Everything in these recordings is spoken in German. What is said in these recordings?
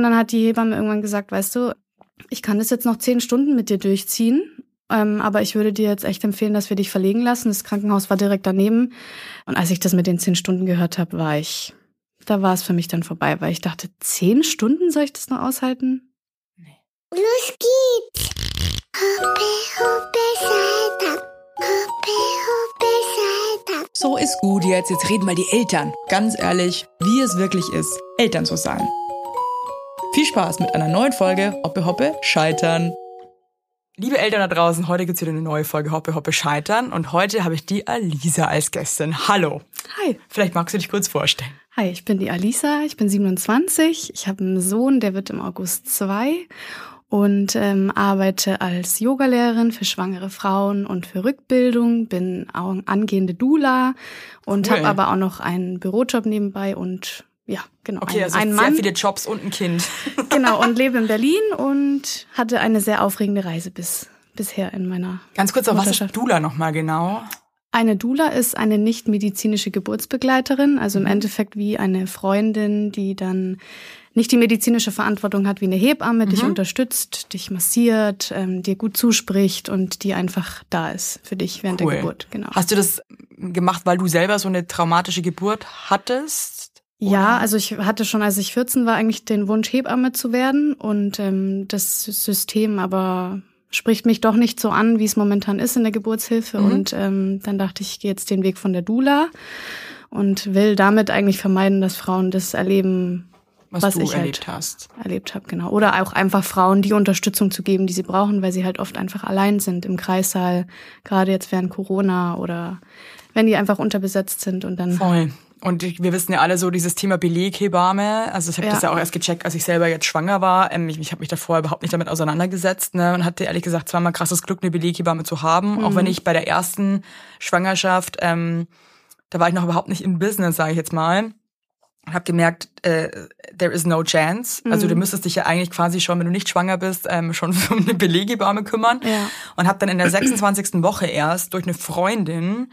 und dann hat die Hebamme irgendwann gesagt, weißt du, ich kann das jetzt noch zehn Stunden mit dir durchziehen, ähm, aber ich würde dir jetzt echt empfehlen, dass wir dich verlegen lassen. Das Krankenhaus war direkt daneben. Und als ich das mit den zehn Stunden gehört habe, war ich, da war es für mich dann vorbei, weil ich dachte, zehn Stunden soll ich das noch aushalten? Nee. Los geht's! Hoppe, hoppe, Salta. Hoppe, hoppe, Salta. So ist gut jetzt. Jetzt reden mal die Eltern. Ganz ehrlich, wie es wirklich ist, Eltern zu sein. Viel Spaß mit einer neuen Folge Hoppe Hoppe Scheitern. Liebe Eltern da draußen, heute gibt's wieder eine neue Folge Hoppe Hoppe Scheitern und heute habe ich die Alisa als Gästin. Hallo. Hi. Vielleicht magst du dich kurz vorstellen. Hi, ich bin die Alisa, ich bin 27, ich habe einen Sohn, der wird im August zwei und ähm, arbeite als Yogalehrerin für schwangere Frauen und für Rückbildung, bin auch angehende Doula und Cool. habe aber auch noch einen Bürojob nebenbei und ja, genau, Okay, ein, also ein sehr Mann. viele Jobs und ein Kind. Genau, und lebe in Berlin und hatte eine sehr aufregende Reise bis bisher in meiner Ganz kurz, was ist Dula nochmal genau? Eine Doula ist eine nicht medizinische Geburtsbegleiterin, also Mhm. im Endeffekt wie eine Freundin, die dann nicht die medizinische Verantwortung hat wie eine Hebamme, dich Mhm. unterstützt, dich massiert, ähm, dir gut zuspricht und die einfach da ist für dich während Cool. der Geburt. Genau. Hast du das gemacht, weil du selber so eine traumatische Geburt hattest? Ja, also ich hatte schon, als ich 14 war, eigentlich den Wunsch, Hebamme zu werden. Und ähm, das System aber spricht mich doch nicht so an, wie es momentan ist in der Geburtshilfe. Mhm. Und ähm, dann dachte ich, ich gehe jetzt den Weg von der Dula und will damit eigentlich vermeiden, dass Frauen das erleben, Was, Was du ich halt- erlebt hast. erlebt habe, genau. Oder auch einfach Frauen die Unterstützung zu geben, die sie brauchen, weil sie halt oft einfach allein sind im Kreissaal, gerade jetzt während Corona oder wenn die einfach unterbesetzt sind und dann Voll. Und ich, wir wissen ja alle so dieses Thema Beleghebamme. Also ich habe Ja. das ja auch erst gecheckt, als ich selber jetzt schwanger war. Ähm, ich ich habe mich davor überhaupt nicht damit auseinandergesetzt ne, und hatte ehrlich gesagt zweimal krasses Glück, eine Beleghebamme zu haben. Auch wenn ich bei der ersten Schwangerschaft, ähm, da war ich noch überhaupt nicht im Business, sage ich jetzt mal. Und habe gemerkt, äh, there is no chance. Also du müsstest dich ja eigentlich quasi schon, wenn du nicht schwanger bist, ähm, schon um eine Beleghebamme kümmern. Ja. Und habe dann in der 26. Woche erst durch eine Freundin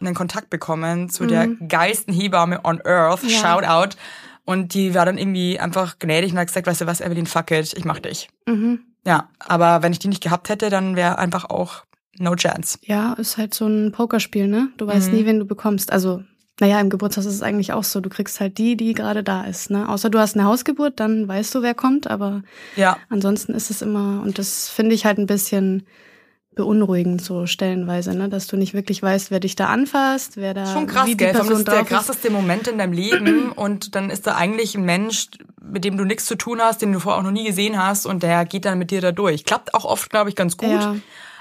einen Kontakt bekommen zu der geilsten Hebamme on earth, Mhm. Ja. shout out. Und die war dann irgendwie einfach gnädig und hat gesagt, weißt du was, Evelyn, fuck it, ich mach dich. Mhm. Ja, aber wenn ich die nicht gehabt hätte, dann wäre einfach auch no chance. Ja, ist halt so ein Pokerspiel, ne? Du weißt Mhm. nie, wen du bekommst. Also, naja, im Geburtshaus ist es eigentlich auch so. Du kriegst halt die, die gerade da ist, ne? Außer du hast eine Hausgeburt, dann weißt du, wer kommt, aber Ja, ansonsten ist es immer, und das finde ich halt ein bisschen beunruhigend so stellenweise, ne? Dass du nicht wirklich weißt, wer dich da anfasst, wer da schon krass, wie die gell? Allem, Das Person ist der krasseste Moment in deinem Leben und dann ist da eigentlich ein Mensch, mit dem du nichts zu tun hast, den du vorher auch noch nie gesehen hast und der geht dann mit dir da durch. Klappt auch oft, glaube ich, ganz gut. Ja.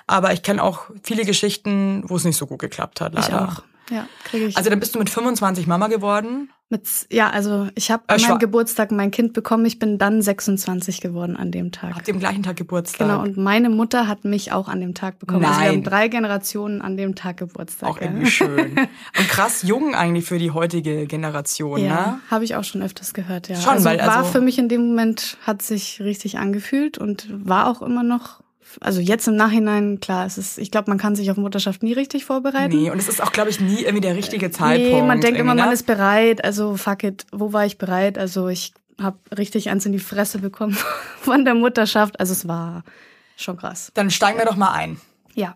Aber ich kenne auch viele Geschichten, wo es nicht so gut geklappt hat, Ich leider. auch. Ja, kriege ich. Also dann bist du mit 25 Mama geworden. Mit, ja, also ich habe Äh, an meinem Geburtstag mein Kind bekommen. Ich bin dann 26 geworden an dem Tag. Ihr am gleichen Tag Geburtstag? Genau, und meine Mutter hat mich auch an dem Tag bekommen. Also wir Nein. haben drei Generationen an dem Tag Geburtstag. Auch ja. irgendwie schön. Und krass jung eigentlich für die heutige Generation, Ja, ne? habe ich auch schon öfters gehört, ja. Schon, also weil, war also- für mich in dem Moment, hat sich richtig angefühlt und war auch immer noch, also jetzt im Nachhinein, klar, es ist, ich glaube, man kann sich auf Mutterschaft nie richtig vorbereiten. Nee, und es ist auch, glaube ich, nie irgendwie der richtige Zeitpunkt. Nee, man denkt immer, irgendwie, man ne? ist bereit, also fuck it, wo war ich bereit? Also ich habe richtig eins in die Fresse bekommen von der Mutterschaft, also es war schon krass. Dann steigen wir doch mal ein. Ja.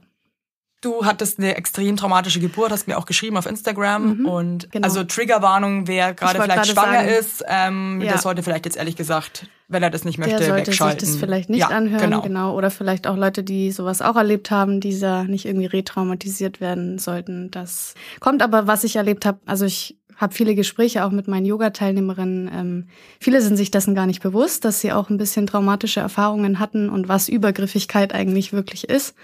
Du hattest eine extrem traumatische Geburt, hast mir auch geschrieben auf Instagram. und genau. also Triggerwarnung, wer gerade vielleicht schwanger sagen- ist, ähm, Ja. der sollte vielleicht jetzt ehrlich gesagt, wenn er das nicht möchte, Der sollte wegschalten. sich das vielleicht nicht ja, anhören, Genau. genau. Oder vielleicht auch Leute, die sowas auch erlebt haben, die da nicht irgendwie retraumatisiert werden sollten. Das kommt aber, was ich erlebt habe, also ich habe viele Gespräche auch mit meinen Yoga-Teilnehmerinnen. Ähm, viele sind sich dessen gar nicht bewusst, dass sie auch ein bisschen traumatische Erfahrungen hatten und was Übergriffigkeit eigentlich wirklich ist.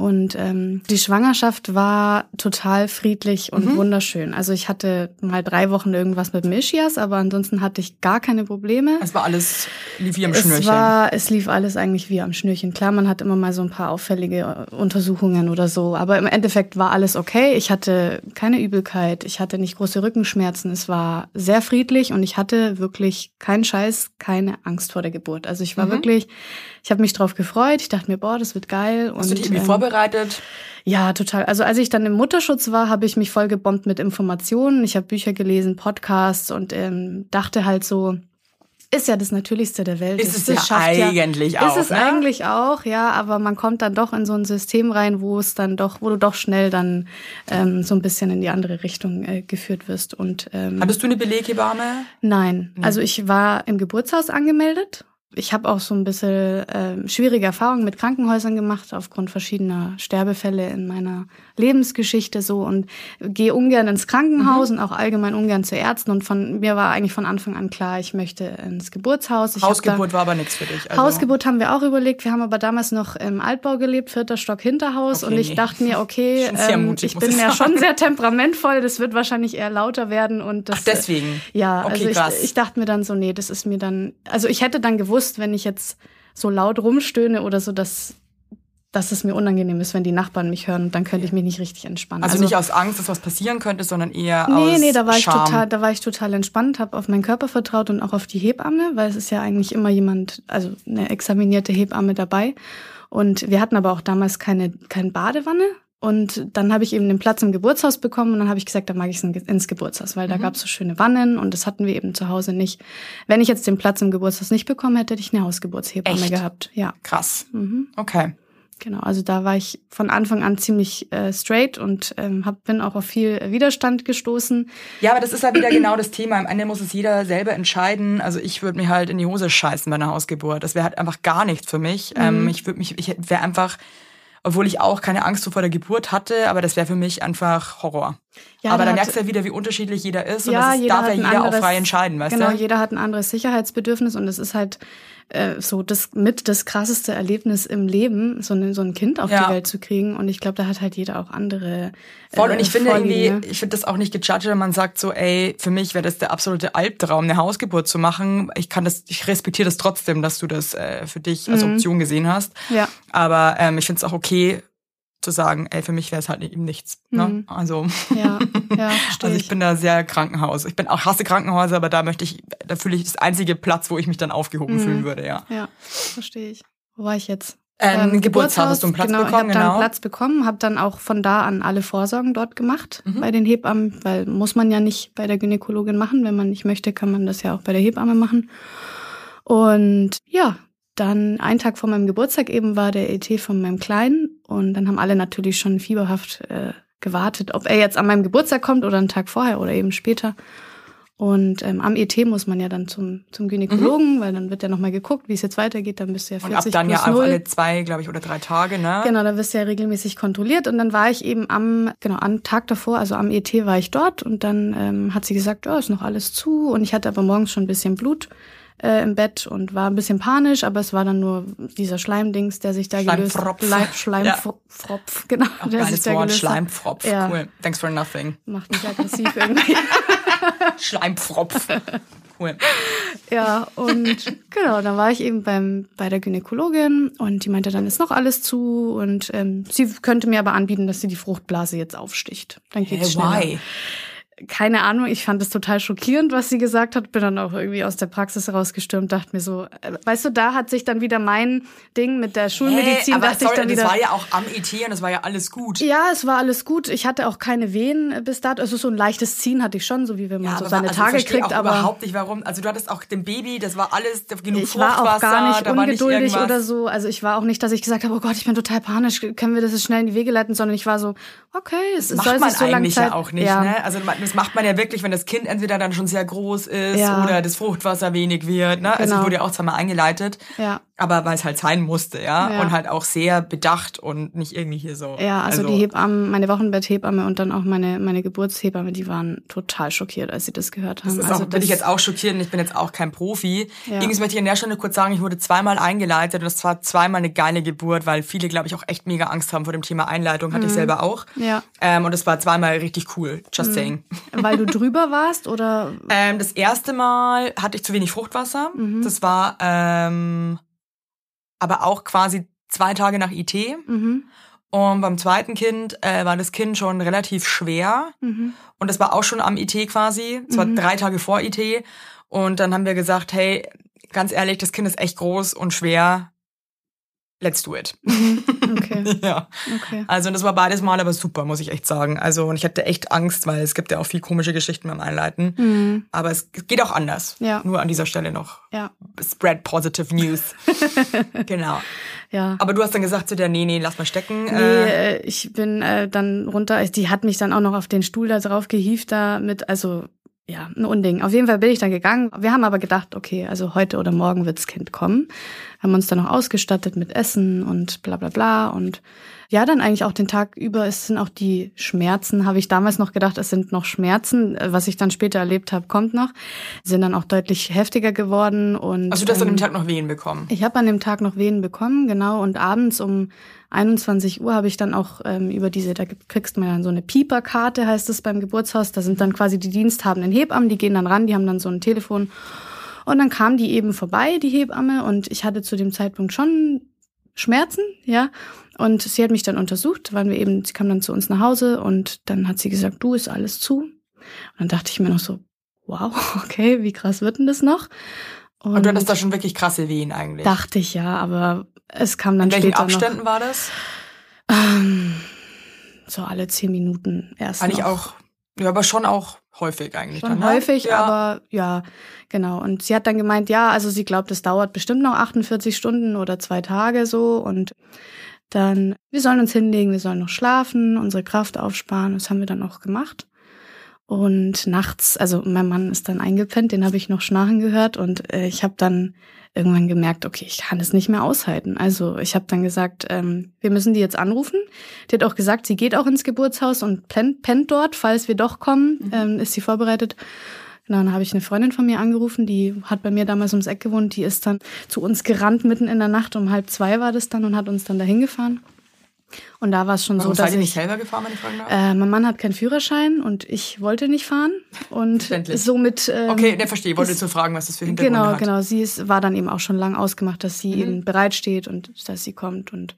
Und ähm, die Schwangerschaft war total friedlich und wunderschön. Also ich hatte mal drei Wochen irgendwas mit dem Ischias, aber ansonsten hatte ich gar keine Probleme. Es war alles lief wie am Es Schnürchen. war, es lief alles eigentlich wie am Schnürchen. Klar, man hat immer mal so ein paar auffällige äh, Untersuchungen oder so, aber im Endeffekt war alles okay. Ich hatte keine Übelkeit, ich hatte nicht große Rückenschmerzen. Es war sehr friedlich und ich hatte wirklich keinen Scheiß, keine Angst vor der Geburt. Also ich war Mhm. wirklich, ich habe mich drauf gefreut. Ich dachte mir, boah, das wird geil. Hast du dich irgendwie ähm, vorbereitet? ja, total. Also als ich dann im Mutterschutz war, habe ich mich voll gebombt mit Informationen. Ich habe Bücher gelesen, Podcasts und ähm, dachte halt so, ist ja das Natürlichste der Welt. Ist es das ja eigentlich ja, auch. Ist es ne? eigentlich auch, ja, aber man kommt dann doch in so ein System rein, wo es dann doch, wo du doch schnell dann ähm, so ein bisschen in die andere Richtung äh, geführt wirst. Und ähm, Hattest du eine Beleghebamme? Nein, also ich war im Geburtshaus angemeldet ich habe auch so ein bisschen äh, schwierige Erfahrungen mit Krankenhäusern gemacht, aufgrund verschiedener Sterbefälle in meiner Lebensgeschichte so und gehe ungern ins Krankenhaus mhm. und auch allgemein ungern zu Ärzten. Und von mir war eigentlich von Anfang an klar, ich möchte ins Geburtshaus. Ich Hausgeburt war aber nichts für dich. Also. Hausgeburt haben wir auch überlegt. Wir haben aber damals noch im Altbau gelebt, vierter Stock Hinterhaus. Okay, und ich nee. dachte mir, okay, ähm, mutig, ich bin ja schon sehr temperamentvoll, das wird wahrscheinlich eher lauter werden. Und das, Ach, deswegen? Ja, okay, also ich, ich dachte mir dann so, nee, das ist mir dann, also ich hätte dann gewusst, wenn ich jetzt so laut rumstöhne oder so, dass dass es mir unangenehm ist, wenn die Nachbarn mich hören, dann könnte ich mich nicht richtig entspannen. Also, also nicht aus Angst, dass was passieren könnte, sondern eher nee, aus Nee, nee, da war Scham. ich total, da war ich total entspannt, habe auf meinen Körper vertraut und auch auf die Hebamme, weil es ist ja eigentlich immer jemand, also eine examinierte Hebamme dabei. Und wir hatten aber auch damals keine keine Badewanne, und dann habe ich eben den Platz im Geburtshaus bekommen und dann habe ich gesagt, da mag ich ins Geburtshaus, weil da mhm. gab es so schöne Wannen und das hatten wir eben zu Hause nicht. Wenn ich jetzt den Platz im Geburtshaus nicht bekommen hätte, hätte ich eine Hausgeburtshebamme Echt? gehabt. Ja. Krass. Mhm. Okay. Genau, also da war ich von Anfang an ziemlich äh, straight und ähm, hab, bin auch auf viel Widerstand gestoßen. Ja, aber das ist ja wieder genau das Thema. Am Ende muss es jeder selber entscheiden. Also ich würde mir halt in die Hose scheißen bei einer Hausgeburt. Das wäre halt einfach gar nichts für mich. Mhm. Ähm, ich würde mich, ich wäre einfach obwohl ich auch keine Angst vor der Geburt hatte, aber das wäre für mich einfach Horror. Ja, aber dann merkst du ja wieder, wie unterschiedlich jeder ist und ja, das ist, darf ja jeder anderes, auch frei entscheiden, weißt genau, du? Genau, jeder hat ein anderes Sicherheitsbedürfnis und es ist halt äh, so das mit das krasseste Erlebnis im Leben, so ein, so ein Kind auf ja. die Welt zu kriegen. Und ich glaube, da hat halt jeder auch andere. Äh, Voll. Und ich finde irgendwie, ich finde das auch nicht gejudged, wenn man sagt so, ey, für mich wäre das der absolute Albtraum, eine Hausgeburt zu machen. Ich kann das, ich respektiere das trotzdem, dass du das äh, für dich als mhm. Option gesehen hast. Ja. Aber ähm, ich finde es auch okay, zu sagen, ey, für mich wäre es halt eben nichts. Ne? Mhm. Also, ja, ja, also ich, bin da sehr Krankenhaus. Ich bin auch hasse Krankenhäuser, aber da möchte ich, da fühle ich das einzige Platz, wo ich mich dann aufgehoben mhm. fühlen würde, ja. Ja, verstehe ich. Wo war ich jetzt? Ähm, ähm, Geburtshaus hast du einen Platz genau, bekommen, ich habe genau. einen Platz bekommen, habe dann auch von da an alle Vorsorgen dort gemacht mhm. bei den Hebammen, weil muss man ja nicht bei der Gynäkologin machen, wenn man nicht möchte, kann man das ja auch bei der Hebamme machen. Und ja, dann ein Tag vor meinem Geburtstag eben war der ET von meinem Kleinen und dann haben alle natürlich schon fieberhaft äh, gewartet, ob er jetzt an meinem Geburtstag kommt oder einen Tag vorher oder eben später. Und ähm, am ET muss man ja dann zum, zum Gynäkologen, mhm. weil dann wird ja nochmal geguckt, wie es jetzt weitergeht. Dann bist du ja 40 Und ab dann ja 0. alle zwei, glaube ich, oder drei Tage, ne? Genau, da wirst du ja regelmäßig kontrolliert. Und dann war ich eben am, genau, am Tag davor, also am ET war ich dort und dann ähm, hat sie gesagt, oh, ist noch alles zu. Und ich hatte aber morgens schon ein bisschen Blut äh, im Bett und war ein bisschen panisch, aber es war dann nur dieser Schleimdings, der sich da gelöst hat. Schleimpfropf, ja. genau. Auch der sich da Wort, gelöst Schleimpfropf, ja. cool. Thanks for nothing. Macht mich aggressiv irgendwie. Schleimpfropf. Cool. Ja, und genau, dann war ich eben beim, bei der Gynäkologin und die meinte, dann ist noch alles zu und ähm, sie könnte mir aber anbieten, dass sie die Fruchtblase jetzt aufsticht. Dann geht's hey, schneller. Why? Keine Ahnung, ich fand es total schockierend, was sie gesagt hat. Bin dann auch irgendwie aus der Praxis rausgestürmt, dachte mir so, äh, weißt du, da hat sich dann wieder mein Ding mit der Schulmedizin, hey, aber dachte sorry, ich dann wieder. Das war ja auch am ET und das war ja alles gut. Ja, es war alles gut. Ich hatte auch keine Wehen bis dato. Also so ein leichtes Ziehen hatte ich schon, so wie wenn man ja, so seine also Tage ich kriegt. Auch aber überhaupt nicht warum. Also du hattest auch dem Baby, das war alles genug Ich war auch gar nicht ungeduldig nicht oder so. Also ich war auch nicht, dass ich gesagt habe, oh Gott, ich bin total panisch, können wir das jetzt schnell in die Wege leiten, sondern ich war so, okay, es das soll macht man sich so lange eigentlich Zeit. ja auch nicht. Ja. Ne? Also das macht man ja wirklich, wenn das Kind entweder dann schon sehr groß ist Ja. oder das Fruchtwasser wenig wird. Ne? Also Genau. ich wurde ja auch zweimal eingeleitet, Ja. Aber weil es halt sein musste, ja? Ja. Und halt auch sehr bedacht und nicht irgendwie hier so. Ja, also, die Hebammen, meine Wochenbetthebamme und dann auch meine, meine Geburtshebamme, die waren total schockiert, als sie das gehört haben. Das ist also auch, bin ich jetzt auch schockiert und ich bin jetzt auch kein Profi. Ja. Übrigens möchte ich an der Stelle kurz sagen, ich wurde zweimal eingeleitet und das war zweimal eine geile Geburt, weil viele, glaube ich, auch echt mega Angst haben vor dem Thema Einleitung. Hatte ich selber auch. Mhm. Ja. Ähm, und es war zweimal richtig cool. Just saying. Weil du drüber warst oder? Ähm, das erste Mal hatte ich zu wenig Fruchtwasser. Mhm. Das war ähm, aber auch quasi zwei Tage nach IT. Mhm. Und beim zweiten Kind äh, war das Kind schon relativ schwer. Mhm. Und das war auch schon am IT quasi. Es war Mhm. drei Tage vor IT. Und dann haben wir gesagt, hey, ganz ehrlich, das Kind ist echt groß und schwer. Let's do it. Okay. ja. Okay. Also das war beides Mal aber super, muss ich echt sagen. Also und ich hatte echt Angst, weil es gibt ja auch viel komische Geschichten beim Einleiten. Aber es geht auch anders. Mhm. Ja. Nur an dieser Stelle noch. Ja. Spread positive news. genau. Ja. Aber du hast dann gesagt zu der, nee, nee, lass mal stecken. Nee, Äh, äh, ich bin äh, dann runter. Die hat mich dann auch noch auf den Stuhl da drauf gehievt da mit, also ja, ein Unding. Auf jeden Fall bin ich dann gegangen. Wir haben aber gedacht, okay, also heute oder morgen wird das Kind kommen. Haben uns dann noch ausgestattet mit Essen und bla bla bla. Und ja, dann eigentlich auch den Tag über, es sind auch die Schmerzen, habe ich damals noch gedacht, es sind noch Schmerzen. Was ich dann später erlebt habe, kommt noch. Sind dann auch deutlich heftiger geworden. Und, also du hast an ähm, dem Tag noch Wehen bekommen. ich habe an dem Tag noch Wehen bekommen, genau. Und abends um 21 Uhr habe ich dann auch ähm, über diese, da kriegst man dann so eine Pieperkarte, heißt es beim Geburtshaus. Da sind dann quasi die diensthabenden Hebammen, die gehen dann ran, die haben dann so ein Telefon. Und dann kam die eben vorbei, die Hebamme, und ich hatte zu dem Zeitpunkt schon Schmerzen, ja. Und sie hat mich dann untersucht, waren wir eben, sie kam dann zu uns nach Hause und dann hat sie gesagt, du ist alles zu. Und dann dachte ich mir noch so, wow, okay, wie krass wird denn das noch? Und du hattest da schon wirklich krasse Wehen eigentlich. Dachte ich ja, aber es kam dann In welchen später Abständen war das? noch. Ähm, so alle zehn Minuten erst. Eigentlich noch. auch, ja, aber schon auch häufig eigentlich. Schon dann, ne? häufig, ja. aber ja, genau. Und sie hat dann gemeint, ja, also sie glaubt, es dauert bestimmt noch 48 Stunden oder zwei Tage so. Und dann, wir sollen uns hinlegen, wir sollen noch schlafen, unsere Kraft aufsparen. Das haben wir dann auch gemacht. Und nachts, also mein Mann ist dann eingepennt, den habe ich noch schnarchen gehört und äh, ich habe dann irgendwann gemerkt, okay, ich kann es nicht mehr aushalten. Also ich habe dann gesagt, ähm, wir müssen die jetzt anrufen. Die hat auch gesagt, sie geht auch ins Geburtshaus und pennt, pennt dort, falls wir doch kommen, ähm, ist sie vorbereitet. Genau, dann habe ich eine Freundin von mir angerufen, die hat bei mir damals ums Eck gewohnt, die ist dann zu uns gerannt mitten in der Nacht, um halb zwei war das dann und hat uns dann dahin gefahren. Und da war es schon Warum so, seid dass ihr nicht ich, selber gefahren, wenn ich fragen darf? äh, mein Mann hat keinen Führerschein und ich wollte nicht fahren und somit ähm, okay, ne, verstehe. Ich wollte zu fragen, was das für Hintergründe Genau, hat. genau. Sie ist, war dann eben auch schon lang ausgemacht, dass sie Mhm. eben bereitsteht und dass sie kommt. Und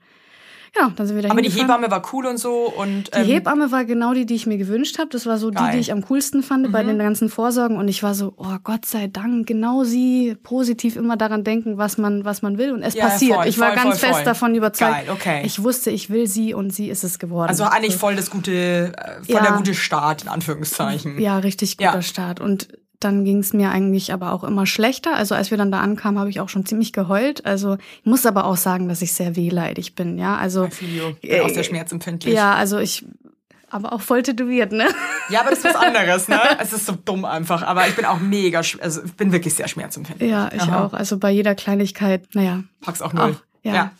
ja, dann sind wir da Aber die. Hebamme war cool und so und Die ähm, Hebamme war genau die, die ich mir gewünscht habe. Das war so die, Geil. Mhm. die ich am coolsten fand bei den ganzen Vorsorgen. Und ich war so, oh Gott sei Dank, genau sie, positiv immer daran denken, was man, was man will. Und es Ja, passiert. voll, ich war voll, ganz voll, fest davon überzeugt. Geil, okay. Ich wusste, ich will sie und sie ist es geworden. also eigentlich voll das gute, äh, voll Ja. der gute Start in Anführungszeichen. Ja, richtig guter Ja. Start. Und dann ging es mir eigentlich aber auch immer schlechter. Also als wir dann da ankamen, habe ich auch schon ziemlich geheult. Also ich muss aber auch sagen, dass ich sehr wehleidig bin. Ja, also bin auch sehr schmerzempfindlich. ja, also ich, aber auch voll tätowiert, ne? Ja, aber das ist was anderes, ne? Es ist so dumm einfach. Aber ich bin auch mega, also ich bin wirklich sehr schmerzempfindlich. Ja, ich Aha. auch. Also bei jeder Kleinigkeit, naja. Pack's auch null. Auch, ja.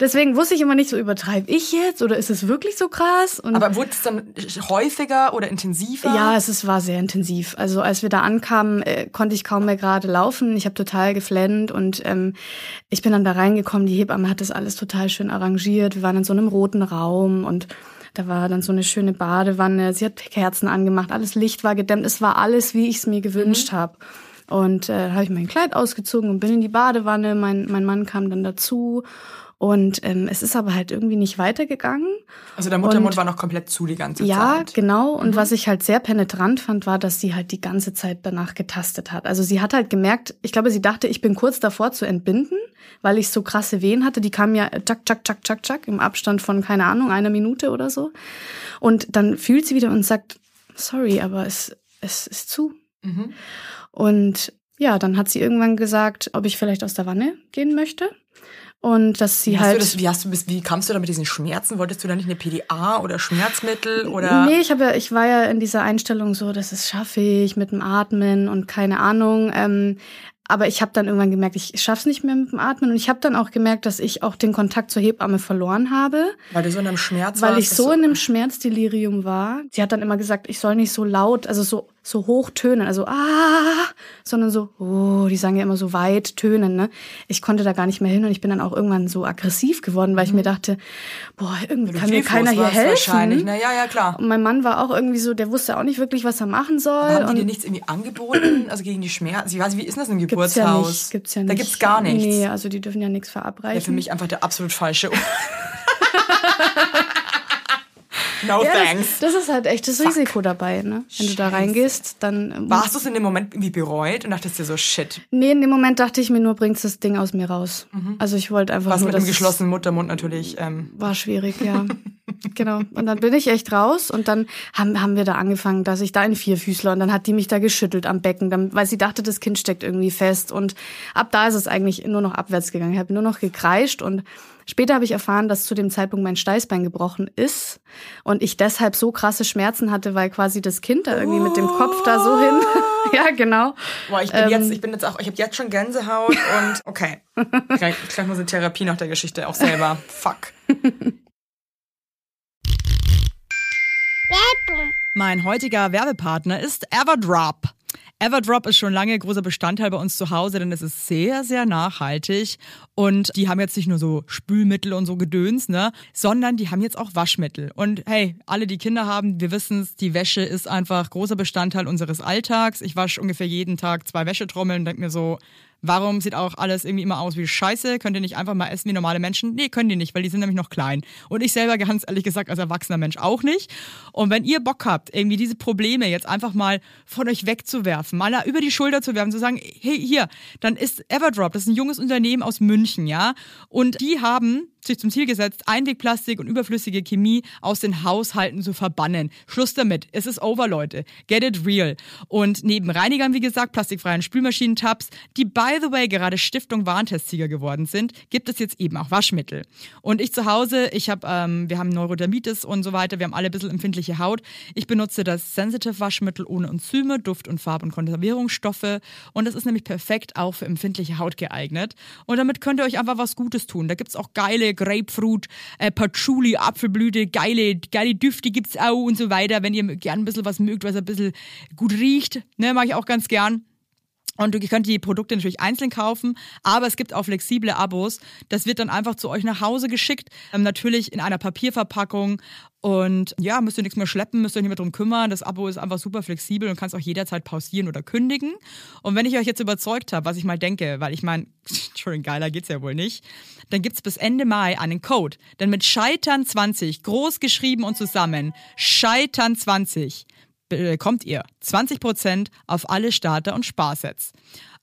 Deswegen wusste ich immer nicht so, übertreibe ich jetzt oder ist es wirklich so krass? Und Aber wurde es dann häufiger oder intensiver? Ja, es ist, war sehr intensiv. Also als wir da ankamen, äh, konnte ich kaum mehr gerade laufen. Ich habe total geflennt und ähm, ich bin dann da reingekommen. Die Hebamme hat das alles total schön arrangiert. Wir waren in so einem roten Raum und da war dann so eine schöne Badewanne. Sie hat Kerzen angemacht, alles Licht war gedämmt. Es war alles, wie ich es mir gewünscht habe. Und äh, habe ich mein Kleid ausgezogen und bin in die Badewanne. Mein, mein Mann kam dann dazu. Und ähm, es ist aber halt irgendwie nicht weitergegangen. Also der Muttermund Und- war noch komplett zu die ganze Ja, Zeit. genau. Und was ich halt sehr penetrant fand, war, dass sie halt die ganze Zeit danach getastet hat. Also sie hat halt gemerkt, ich glaube, sie dachte, ich bin kurz davor zu entbinden, weil ich so krasse Wehen hatte. Die kamen ja tschak, tschak, tschak, tschak, tschak im Abstand von, keine Ahnung, einer Minute oder so. Und dann fühlt sie wieder und sagt, sorry, aber es, es ist zu. Mhm. Und ja, dann hat sie irgendwann gesagt, ob ich vielleicht aus der Wanne gehen möchte. Und dass sie Wie, hast halt. das, wie, hast du, wie kamst du da mit diesen Schmerzen? Wolltest du da nicht eine PDA oder Schmerzmittel oder? Nee, ich habe ja, ich war ja in dieser Einstellung so, das ist schaffe ich mit dem Atmen und keine Ahnung. Ähm, aber ich habe dann irgendwann gemerkt, ich schaff's nicht mehr mit dem Atmen und ich habe dann auch gemerkt, dass ich auch den Kontakt zur Hebamme verloren habe, Weil du so in einem Schmerz weil warst. ich so in einem Schmerzdelirium war. Sie hat dann immer gesagt, ich soll nicht so laut, also so so hoch tönen, also ah, sondern so oh, die sagen ja immer so weit tönen, ne? Ich konnte da gar nicht mehr hin und ich bin dann auch irgendwann so aggressiv geworden, weil ich mir dachte, boah, irgendwie Mhm. kann mir keiner hier helfen. Wahrscheinlich. Na, ja, ja, klar. Und mein Mann war auch irgendwie so, der wusste auch nicht wirklich, was er machen soll. Haben die dir nichts irgendwie angeboten? Also gegen die Schmerzen? Ich weiß, wie ist das im gibt's ja Geburtshaus? nicht, gibt's ja Da nicht. gibt's gar nichts. Nee, also die dürfen ja nichts verabreichen. Ja, für mich einfach der absolut falsche. No ja, thanks. Das, das ist halt echt das Fuck. Risiko dabei, ne? Wenn du da Scheiße. reingehst, dann. Warst du es in dem Moment irgendwie bereut und dachtest dir so, shit, Nee, in dem Moment dachte ich mir nur, bringst das Ding aus mir raus. Also ich wollte einfach was nur, mit dem es- geschlossenen Muttermund natürlich. Ähm, War schwierig, ja. genau. Und dann bin ich echt raus und dann haben, haben wir da angefangen, dass ich da in Vierfüßler und dann hat die mich da geschüttelt am Becken, dann, weil sie dachte, das Kind steckt irgendwie fest. Und ab da ist es eigentlich nur noch abwärts gegangen. Ich habe nur noch gekreischt und später habe ich erfahren, dass zu dem Zeitpunkt mein Steißbein gebrochen ist und ich deshalb so krasse Schmerzen hatte, weil quasi das Kind da irgendwie mit dem Kopf da so hin. ja, genau. boah, ich bin Ähm. jetzt, ich bin jetzt auch, ich habe jetzt schon Gänsehaut und okay. Vielleicht muss eine Therapie nach der Geschichte auch selber. Fuck. Mein heutiger Werbepartner ist Everdrop. Everdrop ist schon lange großer Bestandteil bei uns zu Hause, denn es ist sehr, sehr nachhaltig. Und die haben jetzt nicht nur so Spülmittel und so Gedöns, ne, sondern die haben jetzt auch Waschmittel. Und hey, alle, die Kinder haben, wir wissen's, die Wäsche ist einfach großer Bestandteil unseres Alltags. Ich wasche ungefähr jeden Tag zwei Wäschetrommeln und denke mir so, Warum sieht auch alles irgendwie immer aus wie Scheiße? Könnt ihr nicht einfach mal essen wie normale Menschen? Nee, können die nicht, weil die sind nämlich noch klein. Und ich selber ganz ehrlich gesagt als erwachsener Mensch auch nicht. Und wenn ihr Bock habt, irgendwie diese Probleme jetzt einfach mal von euch wegzuwerfen, mal über die Schulter zu werfen, zu sagen, hey, hier, dann ist Everdrop, das ist ein junges Unternehmen aus München, ja? Und die haben sich zum Ziel gesetzt, Einwegplastik und überflüssige Chemie aus den Haushalten zu verbannen. Schluss damit. Es ist over, Leute. Get it real. Und neben Reinigern, wie gesagt, plastikfreien Spülmaschinentabs, die by the way gerade Stiftung Warentestsieger geworden sind, gibt es jetzt eben auch Waschmittel. Und ich zu Hause, ich habe, ähm, wir haben Neurodermitis und so weiter, wir haben alle ein bisschen empfindliche Haut. Ich benutze das Sensitive Waschmittel ohne Enzyme, Duft- und Farb- und Konservierungsstoffe. Und das ist nämlich perfekt auch für empfindliche Haut geeignet. Und damit könnt ihr euch einfach was Gutes tun. Da gibt's auch geile Grapefruit, äh, Patchouli, Apfelblüte, geile, geile Düfte gibt's auch und so weiter. Wenn ihr gern ein bisschen was mögt, was ein bisschen gut riecht, ne, mag ich auch ganz gern. Und ihr könnt die Produkte natürlich einzeln kaufen, aber es gibt auch flexible Abos. Das wird dann einfach zu euch nach Hause geschickt, ähm, natürlich in einer Papierverpackung. Und ja, müsst ihr nichts mehr schleppen, müsst ihr euch nicht mehr drum kümmern. Das Abo ist einfach super flexibel und kannst auch jederzeit pausieren oder kündigen. Und wenn ich euch jetzt überzeugt habe, was ich mal denke, weil ich meine, Entschuldigung, geiler geht's ja wohl nicht, dann gibt's bis Ende Mai einen Code. Denn mit Scheitern 20, groß geschrieben und zusammen, Scheitern 20, bekommt ihr 20% auf alle Starter- und Sparsets.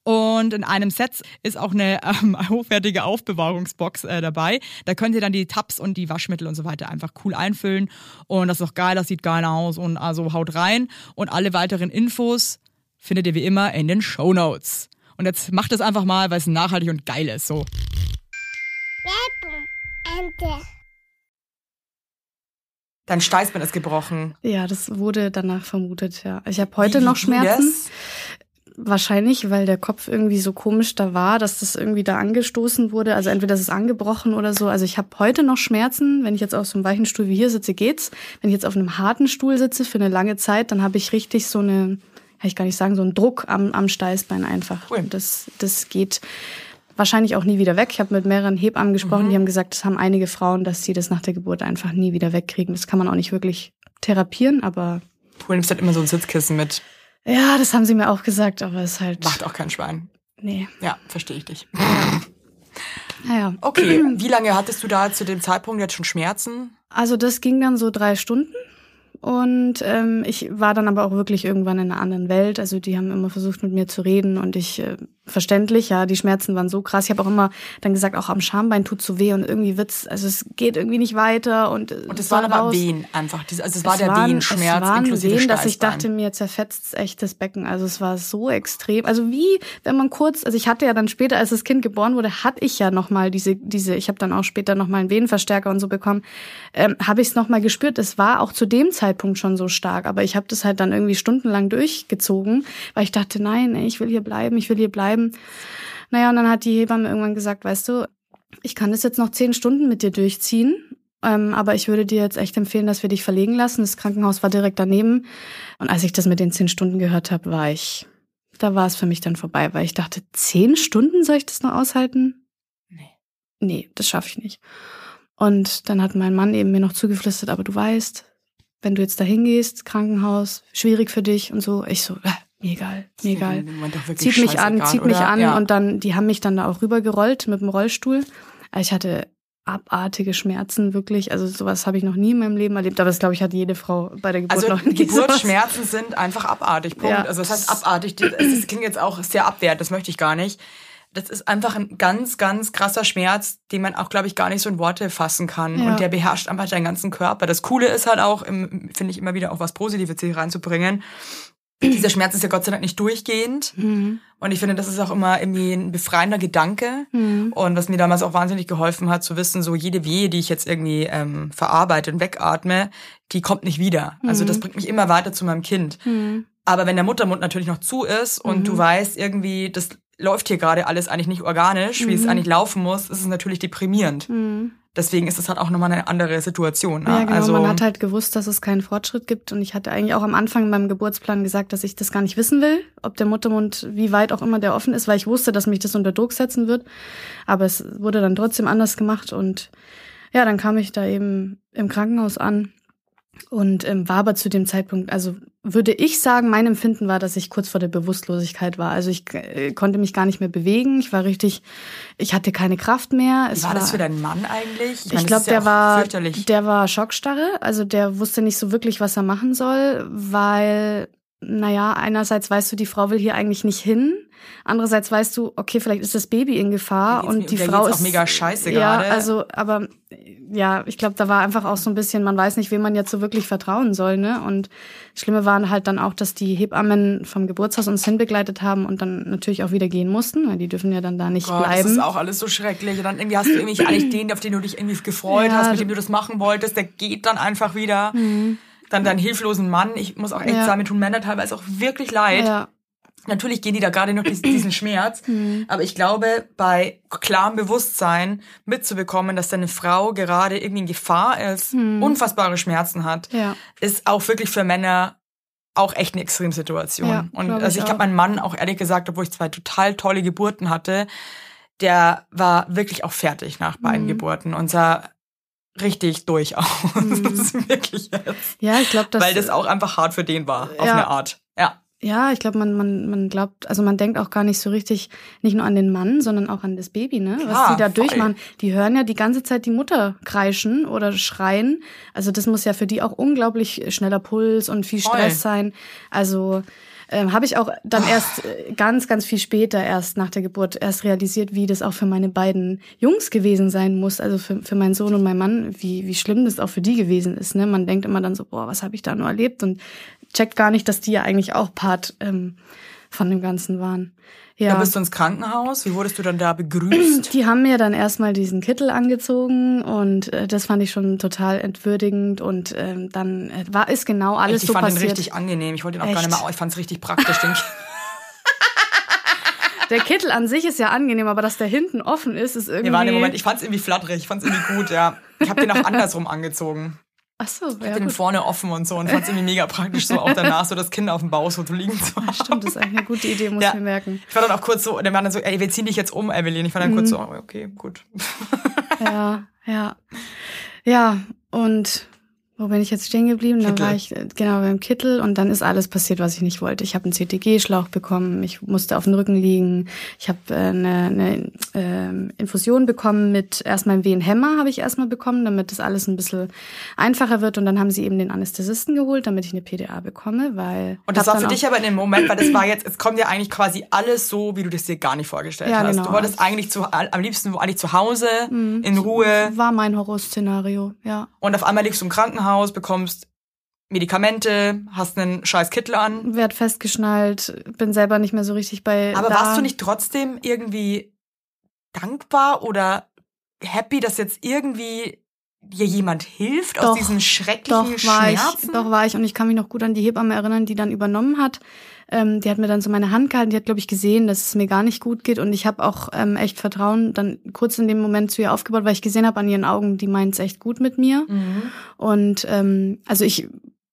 Und in einem Set ist auch eine ähm, hochwertige Aufbewahrungsbox äh, dabei. Da könnt ihr dann die Tabs und die Waschmittel und so weiter einfach cool einfüllen. Und das ist auch geil, das sieht geil aus und also haut rein. Und alle weiteren Infos findet ihr wie immer in den Show Notes. Und jetzt macht es einfach mal, weil es nachhaltig und geil ist. So. Ende. Dein Steißbein ist gebrochen. Ja, das wurde danach vermutet, ja. Ich habe heute Wie- noch Schmerzen. das? Wahrscheinlich, weil der Kopf irgendwie so komisch da war, dass das irgendwie da angestoßen wurde. Also entweder ist es angebrochen oder so. Also ich habe heute noch Schmerzen. Wenn ich jetzt auf so einem weichen Stuhl wie hier sitze, geht's. Wenn ich jetzt auf einem harten Stuhl sitze für eine lange Zeit, dann habe ich richtig so eine, kann ich gar nicht sagen, so einen Druck am, am Steißbein einfach. Cool. Das, das geht wahrscheinlich auch nie wieder weg. Ich habe mit mehreren Hebammen gesprochen, Mhm. die haben gesagt, das haben einige Frauen, dass sie das nach der Geburt einfach nie wieder wegkriegen. Das kann man auch nicht wirklich therapieren, aber Du nimmst halt immer so ein Sitzkissen mit. ja, das haben sie mir auch gesagt, aber es ist halt. Macht auch kein Schwein. Nee. Ja, verstehe ich dich. Naja. Okay, wie lange hattest du da zu dem Zeitpunkt jetzt schon Schmerzen? Also das ging dann so drei Stunden. Und ähm, ich war dann aber auch wirklich irgendwann in einer anderen Welt. Also die haben immer versucht, mit mir zu reden und ich, äh, verständlich, ja, die Schmerzen waren so krass. Ich habe auch immer dann gesagt, auch am Schambein tut so weh und irgendwie wird's, also es geht irgendwie nicht weiter. Und, Und es waren aber Wehen einfach. Also es war es der waren, Wehenschmerz es waren inklusive Wehen, dass ich dachte, mir zerfetzt echt das Becken. Also es war so extrem. Also wie, wenn man kurz, also ich hatte ja dann später, als das Kind geboren wurde, hatte ich ja noch mal diese, diese, ich habe dann auch später noch mal einen Venenverstärker und so bekommen, ähm, habe ich es noch mal gespürt. Es war auch zu dem Zeitpunkt schon so stark, aber ich habe das halt dann irgendwie stundenlang durchgezogen, weil ich dachte, nein, ey, ich will hier bleiben, ich will hier bleiben. Naja, und dann hat die Hebamme irgendwann gesagt, weißt du, ich kann das jetzt noch zehn Stunden mit dir durchziehen. Ähm, aber ich würde dir jetzt echt empfehlen, dass wir dich verlegen lassen. Das Krankenhaus war direkt daneben. Und als ich das mit den zehn Stunden gehört habe, war ich, da war es für mich dann vorbei, weil ich dachte, zehn Stunden soll ich das noch aushalten? Nee. Nee, das schaffe ich nicht. Und dann hat mein Mann eben mir noch zugeflüstert, aber du weißt, wenn du jetzt da hingehst, Krankenhaus, schwierig für dich und so. Ich so, äh, mir egal, mir egal zieht mich an, zieht mich oder? an Ja. und dann, die haben mich dann da auch rübergerollt mit dem Rollstuhl. Also Ich hatte abartige Schmerzen, wirklich. Also sowas habe ich noch nie in meinem Leben erlebt. Aber das, glaube ich, hat jede Frau bei der Geburt Also noch nie sowas. Geburtsschmerzen sind einfach abartig. Punkt. Ja. Also das heißt abartig. die- Es klingt jetzt auch sehr abwertend, das möchte ich gar nicht. Das ist einfach ein ganz, ganz krasser Schmerz, den man auch, glaube ich, gar nicht so in Worte fassen kann. Ja. Und der beherrscht einfach deinen ganzen Körper. Das Coole ist halt auch, finde ich immer wieder auch was Positives hier reinzubringen. Dieser Schmerz ist ja Gott sei Dank nicht durchgehend. Mhm. Und ich finde, das ist auch immer irgendwie ein befreiender Gedanke. Mhm. Und was mir damals auch wahnsinnig geholfen hat, zu wissen, so jede Wehe, die ich jetzt irgendwie ähm, verarbeite und wegatme, die kommt nicht wieder. Also das bringt mich immer weiter zu meinem Kind. Mhm. Aber wenn der Muttermund natürlich noch zu ist und du weißt irgendwie, das läuft hier gerade alles eigentlich nicht organisch, wie es Mhm. eigentlich laufen muss, ist es natürlich deprimierend. Deswegen ist es halt auch nochmal eine andere Situation. Ne? Ja, genau. also, man hat halt gewusst, dass es keinen Fortschritt gibt. Und ich hatte eigentlich auch am Anfang beim Geburtsplan gesagt, dass ich das gar nicht wissen will, ob der Muttermund, wie weit auch immer der offen ist, weil ich wusste, dass mich das unter Druck setzen wird. Aber es wurde dann trotzdem anders gemacht. Und ja, dann kam ich da eben im Krankenhaus an und ähm, war aber zu dem Zeitpunkt, also würde ich sagen, mein Empfinden war, dass ich kurz vor der Bewusstlosigkeit war. Also ich äh, konnte mich gar nicht mehr bewegen. Ich war richtig, ich hatte keine Kraft mehr. Es war das für deinen Mann eigentlich? ich das glaube, ja der auch war, der war Schockstarre. Also der wusste nicht so wirklich, was er machen soll, weil, naja, einerseits weißt du, die Frau will hier eigentlich nicht hin. Andererseits weißt du, okay, vielleicht ist das Baby in Gefahr Mir und die der Frau geht's auch ist mega scheiße ja, gerade. also, aber ja, ich glaube, da war einfach auch so ein bisschen, man weiß nicht, wem man jetzt so wirklich vertrauen soll, ne? Und das Schlimme waren halt dann auch, dass die Hebammen vom Geburtshaus uns hinbegleitet haben und dann natürlich auch wieder gehen mussten, weil die dürfen ja dann da nicht Gott, bleiben. das ist auch alles so schrecklich. Und dann irgendwie hast du irgendwie eigentlich den, auf den du dich irgendwie gefreut Ja, hast, mit dem du das machen wolltest, der geht dann einfach wieder. Dann deinen hilflosen Mann. Ich muss auch echt Mhm. Ja. sagen, mir tun Männer teilweise auch wirklich leid. ja, Natürlich gehen die da gerade noch diesen, Schmerz. Mhm. Aber ich glaube, bei klarem Bewusstsein mitzubekommen, dass deine Frau gerade irgendwie in Gefahr ist, unfassbare Schmerzen hat, Mhm. ja. ist auch wirklich für Männer auch echt eine Extremsituation. Ja, und also ich ich habe meinen Mann auch ehrlich gesagt, obwohl ich zwei total tolle Geburten hatte, der war wirklich auch fertig nach beiden Mhm. Geburten und sah richtig durch aus. Mhm. Das ist wirklich jetzt. Ja, ich glaube, dass Weil das auch einfach hart für den war, auf Ja. eine Art. Ja. Ja, ich glaube, man, man, man glaubt, also man denkt auch gar nicht so richtig, nicht nur an den Mann, sondern auch an das Baby, ne? Was Klar, die da voll. durchmachen. Die hören ja die ganze Zeit die Mutter kreischen oder schreien. Also das muss ja für die auch unglaublich schneller Puls und viel Voll. Stress sein. Also ähm, habe ich auch dann erst äh, ganz, ganz viel später, erst nach der Geburt, erst realisiert, wie das auch für meine beiden Jungs gewesen sein muss, also für, für meinen Sohn und meinen Mann, wie, wie schlimm das auch für die gewesen ist. Ne? Man denkt immer dann so, boah, was habe ich da nur erlebt und checkt gar nicht, dass die ja eigentlich auch Part ähm, von dem Ganzen waren. Ja. Da bist du ins Krankenhaus. Wie wurdest du dann da begrüßt? Die haben mir dann erstmal diesen Kittel angezogen und äh, das fand ich schon total entwürdigend und ähm, dann äh, war ist genau alles Echt, ich so fand passiert. den richtig angenehm. Ich wollte ihn auch gar Echt? nicht mehr. Ich fand es richtig praktisch. Den Der Kittel an sich ist ja angenehm, aber dass der hinten offen ist, ist irgendwie. Nee, war im Moment, ich fand es irgendwie flatterig, ich fand es irgendwie gut, ja. Ich habe den auch andersrum angezogen. Ach so, Ich ja den gut. vorne offen und so und fand es irgendwie mega praktisch, so auch danach so das Kind auf dem Bauch so zu liegen zu haben. Stimmt, das ist eigentlich eine gute Idee, muss Ja. ich mir merken. Ich war dann auch kurz so, der war dann so, ey, wir ziehen dich jetzt um, Evelyn. Ich war dann Mhm. kurz so, oh, okay, gut. Ja, ja. Ja, und wo bin ich jetzt stehen geblieben? Dann Kittel. war ich äh, genau beim Kittel und dann ist alles passiert, was ich nicht wollte. Ich habe einen CTG-Schlauch bekommen, ich musste auf dem Rücken liegen, ich habe äh, eine, eine ähm, Infusion bekommen mit erstmal einen Wehenhemmer habe ich erstmal bekommen, damit das alles ein bisschen einfacher wird und dann haben sie eben den Anästhesisten geholt, damit ich eine PDA bekomme, weil Und das war für dich aber in dem Moment, weil das war jetzt, es kommt ja eigentlich quasi alles so, wie du das dir gar nicht vorgestellt Ja, hast. genau. Du wolltest eigentlich zu, am liebsten eigentlich zu Hause, in Ruhe war mein Horrorszenario, ja. und auf einmal liegst du im Krankenhaus, bekommst Medikamente, hast einen scheiß Kittel an. Werd festgeschnallt, bin selber nicht mehr so richtig bei. Aber da. warst du nicht trotzdem irgendwie dankbar oder happy, dass jetzt irgendwie dir jemand hilft aus Doch, diesen Doch schrecklichen war ich, Schmerzen? doch war ich und ich kann mich noch gut an die Hebamme erinnern, die dann übernommen hat. Ähm, die hat mir dann so meine Hand gehalten, die hat glaube ich gesehen, dass es mir gar nicht gut geht und ich habe auch ähm, echt Vertrauen dann kurz in dem Moment zu ihr aufgebaut, weil ich gesehen habe an ihren Augen, die meint es echt gut mit mir Mhm. und ähm, also ich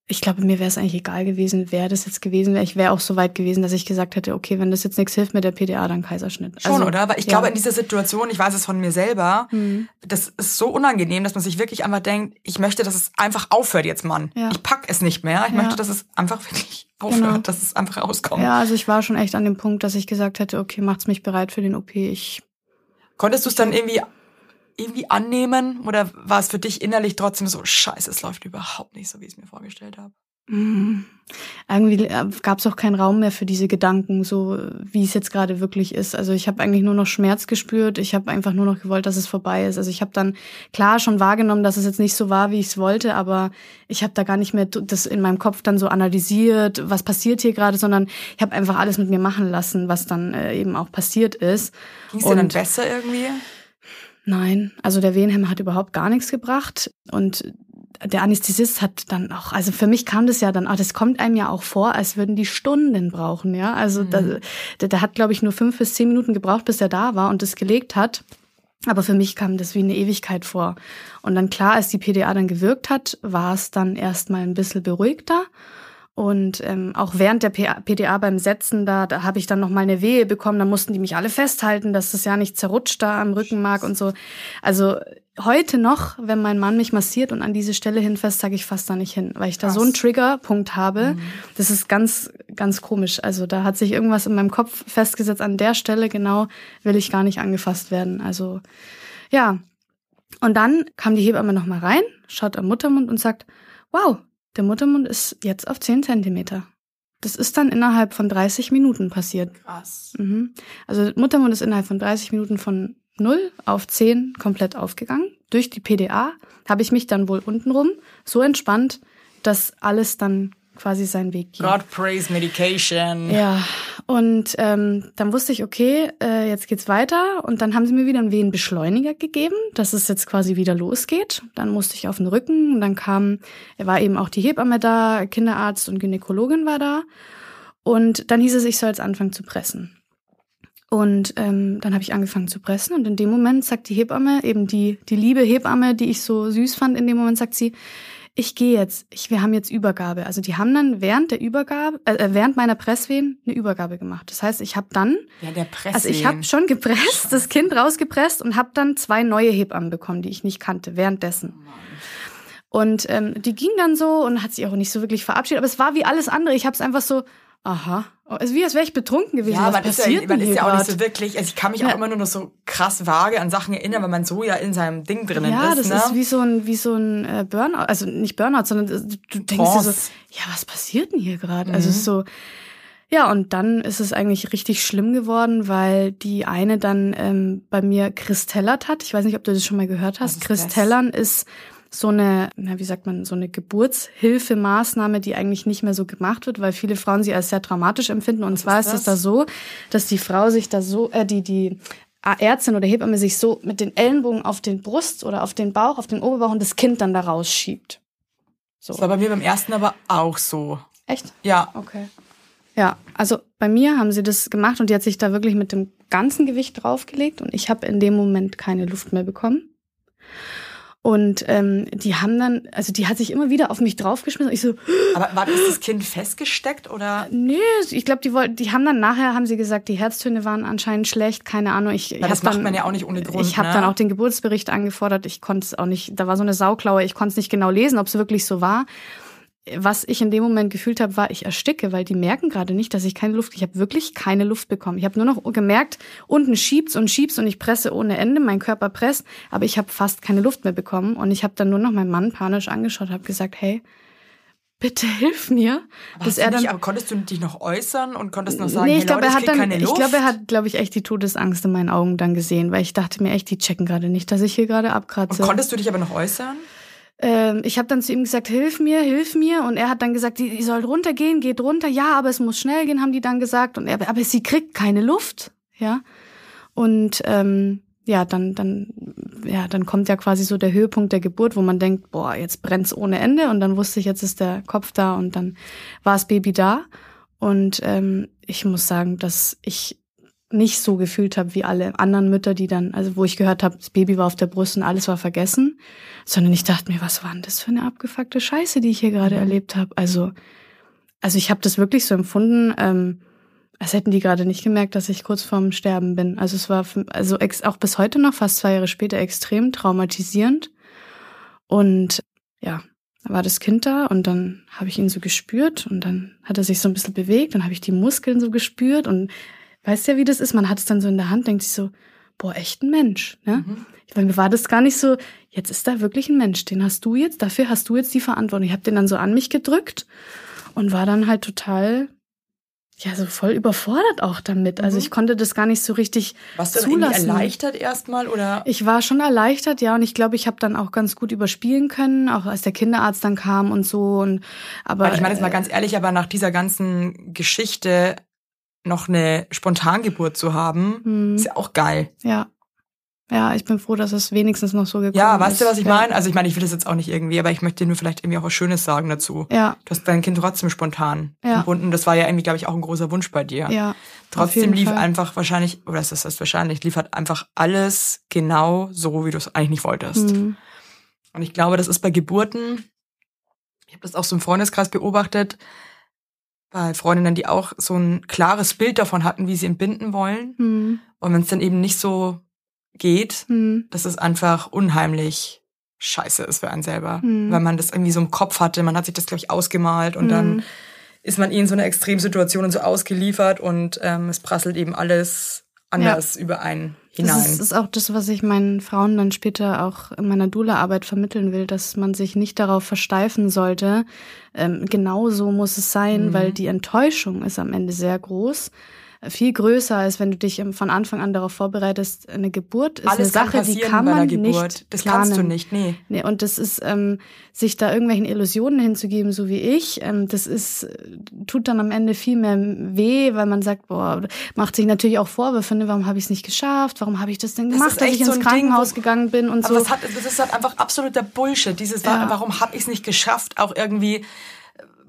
ich glaube, mir wäre es eigentlich egal gewesen, wer das jetzt gewesen wäre. Ich wäre auch so weit gewesen, dass ich gesagt hätte, okay, wenn das jetzt nichts hilft mit der PDA, dann Kaiserschnitt. Schon, Also, oder? Aber ich ja. glaube, in dieser Situation, ich weiß es von mir selber, Mhm. das ist so unangenehm, dass man sich wirklich einfach denkt, ich möchte, dass es einfach aufhört jetzt, Mann. Ja. Ich pack es nicht mehr. Ich Ja. möchte, dass es einfach wirklich aufhört, Genau. dass es einfach rauskommt. Ja, also ich war schon echt an dem Punkt, dass ich gesagt hätte, okay, macht's mich bereit für den OP. Ich Konntest du es dann irgendwie irgendwie annehmen? Oder war es für dich innerlich trotzdem so, scheiße, es läuft überhaupt nicht so, wie ich es mir vorgestellt habe? Mhm. Irgendwie gab es auch keinen Raum mehr für diese Gedanken, so wie es jetzt gerade wirklich ist. Also ich habe eigentlich nur noch Schmerz gespürt. Ich habe einfach nur noch gewollt, dass es vorbei ist. Also ich habe dann klar schon wahrgenommen, dass es jetzt nicht so war, wie ich es wollte, aber ich habe da gar nicht mehr das in meinem Kopf dann so analysiert, was passiert hier gerade, sondern ich habe einfach alles mit mir machen lassen, was dann äh, eben auch passiert ist. Ging es dir dann besser irgendwie? Nein, also der Wehenhemmer hat überhaupt gar nichts gebracht und der Anästhesist hat dann auch, also für mich kam das ja dann, auch, das kommt einem ja auch vor, als würden die Stunden brauchen, ja. Also mhm. da, der, der hat, glaube ich, nur fünf bis zehn Minuten gebraucht, bis er da war und das gelegt hat. Aber für mich kam das wie eine Ewigkeit vor. Und dann klar, als die PDA dann gewirkt hat, war es dann erstmal ein bisschen beruhigter. Und ähm, auch während der PDA beim Setzen, da, da habe ich dann noch mal eine Wehe bekommen. Da mussten die mich alle festhalten, dass das ja nicht zerrutscht da am Rückenmark und so. Also heute noch, wenn mein Mann mich massiert und an diese Stelle hinfasst, sage ich fast da nicht hin, weil ich da Krass. so einen Triggerpunkt habe. Mhm. Das ist ganz, ganz komisch. Also da hat sich irgendwas in meinem Kopf festgesetzt. An der Stelle genau will ich gar nicht angefasst werden. Also ja. Und dann kam die Hebamme noch mal rein, schaut am Muttermund und sagt, wow, der Muttermund ist jetzt auf 10 Zentimeter. Das ist dann innerhalb von 30 Minuten passiert. Krass. Mhm. Also Muttermund ist innerhalb von 30 Minuten von 0 auf 10 komplett aufgegangen. Durch die PDA habe ich mich dann wohl untenrum so entspannt, dass alles dann quasi seinen Weg ging. God praise medication. Ja, und ähm, dann wusste ich, okay, äh, jetzt geht's weiter. Und dann haben sie mir wieder einen Wehenbeschleuniger gegeben, dass es jetzt quasi wieder losgeht. Dann musste ich auf den Rücken. Und dann kam, er war eben auch die Hebamme da, Kinderarzt und Gynäkologin war da. Und dann hieß es, ich soll jetzt anfangen zu pressen. Und ähm, dann habe ich angefangen zu pressen und in dem Moment sagt die Hebamme, eben die, die liebe Hebamme, die ich so süß fand, in dem Moment sagt sie, ich gehe jetzt, ich, wir haben jetzt Übergabe. Also die haben dann während der Übergabe, äh, äh während meiner Presswehen eine Übergabe gemacht. Das heißt, ich habe dann, ja, der Presswehen. also ich habe schon gepresst, das Kind rausgepresst und habe dann zwei neue Hebammen bekommen, die ich nicht kannte, währenddessen. Oh und ähm, die ging dann so und hat sich auch nicht so wirklich verabschiedet. Aber es war wie alles andere. Ich habe es einfach so, aha, also wie als wäre ich betrunken gewesen. Ja, Was man ist ja, man ist ja auch nicht so wirklich, also ich kann mich ja. auch immer nur noch so krass vage an Sachen erinnern, weil man so ja in seinem Ding drinnen ja, ist. Ja, das ne? ist wie so ein, wie so ein äh, Burnout, also nicht Burnout, sondern äh, du denkst dir so, ja, was passiert denn hier gerade? Also mhm. Also so, ja, und dann ist es eigentlich richtig schlimm geworden, weil die eine dann ähm, bei mir Christellert hat. Ich weiß nicht, ob du das schon mal gehört hast. Christellern ist so eine, na, wie sagt man, so eine Geburtshilfemaßnahme, die eigentlich nicht mehr so gemacht wird, weil viele Frauen sie als sehr traumatisch empfinden. Und Was zwar ist, ist es da so, dass die Frau sich da so, äh, die, die Ärztin oder Hebamme sich so mit den Ellenbogen auf den Brust oder auf den Bauch, auf den Oberbauch und das Kind dann da rausschiebt. So. Das war bei mir beim ersten aber auch so. Echt? Ja. Okay. Ja, also bei mir haben sie das gemacht und die hat sich da wirklich mit dem ganzen Gewicht draufgelegt und ich habe in dem Moment keine Luft mehr bekommen. Und ähm, die haben dann, also die hat sich immer wieder auf mich draufgeschmissen. Und ich so. Aber war ist das Kind festgesteckt oder? Nee, ich glaube, die wollten, die haben dann nachher haben sie gesagt, die Herztöne waren anscheinend schlecht, keine Ahnung. Ich, ich das macht dann, man ja auch nicht ohne Grund. Ich habe ne? dann auch den Geburtsbericht angefordert. Ich konnte es auch nicht. Da war so eine Sauklaue. Ich konnte es nicht genau lesen, ob es wirklich so war was ich in dem Moment gefühlt habe, war, ich ersticke, weil die merken gerade nicht, dass ich keine Luft, ich habe wirklich keine Luft bekommen. Ich habe nur noch gemerkt, unten schiebt's und schiebt's und ich presse ohne Ende, mein Körper presst, aber ich habe fast keine Luft mehr bekommen und ich habe dann nur noch meinen Mann panisch angeschaut, habe gesagt, hey, bitte hilf mir. Aber, er dann, nicht, aber konntest du dich noch äußern und konntest noch sagen, nee, ich hey, glaube, er hat dann, ich glaube, er hat, glaube ich, echt die Todesangst in meinen Augen dann gesehen, weil ich dachte mir echt, die checken gerade nicht, dass ich hier gerade abkratze. Und konntest du dich aber noch äußern? Ähm, ich habe dann zu ihm gesagt, hilf mir, hilf mir. Und er hat dann gesagt, die, die soll runtergehen, geht runter. Ja, aber es muss schnell gehen, haben die dann gesagt. Und er, aber sie kriegt keine Luft, ja. Und ähm, ja, dann, dann, ja, dann kommt ja quasi so der Höhepunkt der Geburt, wo man denkt, boah, jetzt brennt's ohne Ende. Und dann wusste ich, jetzt ist der Kopf da und dann war das Baby da. Und ähm, ich muss sagen, dass ich nicht so gefühlt habe wie alle anderen Mütter, die dann, also wo ich gehört habe, das Baby war auf der Brust und alles war vergessen, sondern ich dachte mir, was war denn das für eine abgefuckte Scheiße, die ich hier gerade mhm. erlebt habe? Also, also ich habe das wirklich so empfunden, ähm, als hätten die gerade nicht gemerkt, dass ich kurz vorm Sterben bin. Also es war also ex, auch bis heute noch, fast zwei Jahre später, extrem traumatisierend. Und ja, da war das Kind da und dann habe ich ihn so gespürt und dann hat er sich so ein bisschen bewegt, dann habe ich die Muskeln so gespürt und weißt ja, wie das ist, man hat es dann so in der Hand, denkt sich so, boah, echt ein Mensch. Ne? Mhm. Weil mir war das gar nicht so, jetzt ist da wirklich ein Mensch, den hast du jetzt, dafür hast du jetzt die Verantwortung. Ich habe den dann so an mich gedrückt und war dann halt total, ja, so voll überfordert auch damit. Also Mhm. ich konnte das gar nicht so richtig Warst du zulassen. erleichtert erstmal oder? Ich war schon erleichtert, ja, und ich glaube, ich habe dann auch ganz gut überspielen können, auch als der Kinderarzt dann kam und so. Und aber Weil ich meine jetzt mal äh, ganz ehrlich, aber nach dieser ganzen Geschichte noch eine Spontangeburt zu haben, hm, ist ja auch geil. ja, ja, ich bin froh, dass es wenigstens noch so gekommen Ja, ist. weißt du, was ich ja. meine? Also ich meine, ich will das jetzt auch nicht irgendwie, aber ich möchte dir nur vielleicht irgendwie auch was Schönes sagen dazu. Ja, Du hast dein Kind trotzdem spontan Ja. gebunden. Das war ja irgendwie, glaube ich, auch ein großer Wunsch bei dir. ja. Trotzdem lief Fall. einfach wahrscheinlich, oder das heißt wahrscheinlich, lief halt einfach alles genau so, wie du es eigentlich nicht wolltest. Hm, Und ich glaube, das ist bei Geburten, ich habe das auch so im Freundeskreis beobachtet, bei Freundinnen, die auch so ein klares Bild davon hatten, wie sie entbinden wollen. hm, Und wenn es dann eben nicht so geht, hm, dass es einfach unheimlich scheiße ist für einen selber. Mhm. Weil man das irgendwie so im Kopf hatte, man hat sich das, glaube ich, ausgemalt und Mhm. dann ist man eh in so einer Extremsituation und so ausgeliefert und ähm, es prasselt eben alles anders über einen hinein. Das ist, ist auch das, was ich meinen Frauen dann später auch in meiner Dula-Arbeit vermitteln will, dass man sich nicht darauf versteifen sollte. Ähm, genau so muss es sein, Mhm. weil die Enttäuschung ist am Ende sehr groß. Viel größer, als wenn du dich von Anfang an darauf vorbereitest. Eine Geburt ist alles eine Sache, die kann man nicht das planen. kannst du nicht, nee. Nee, und das ist, ähm, sich da irgendwelchen Illusionen hinzugeben, so wie ich, ähm, das ist, tut dann am Ende viel mehr weh, weil man sagt, boah, macht sich natürlich auch Vorwürfe, ne, warum habe ich es nicht geschafft, warum habe ich das denn Das gemacht, ist dass ich so ins Ding, Krankenhaus wo- gegangen bin und so. das, hat, das ist halt einfach absoluter Bullshit. Dieses, Ja. warum habe ich es nicht geschafft, auch irgendwie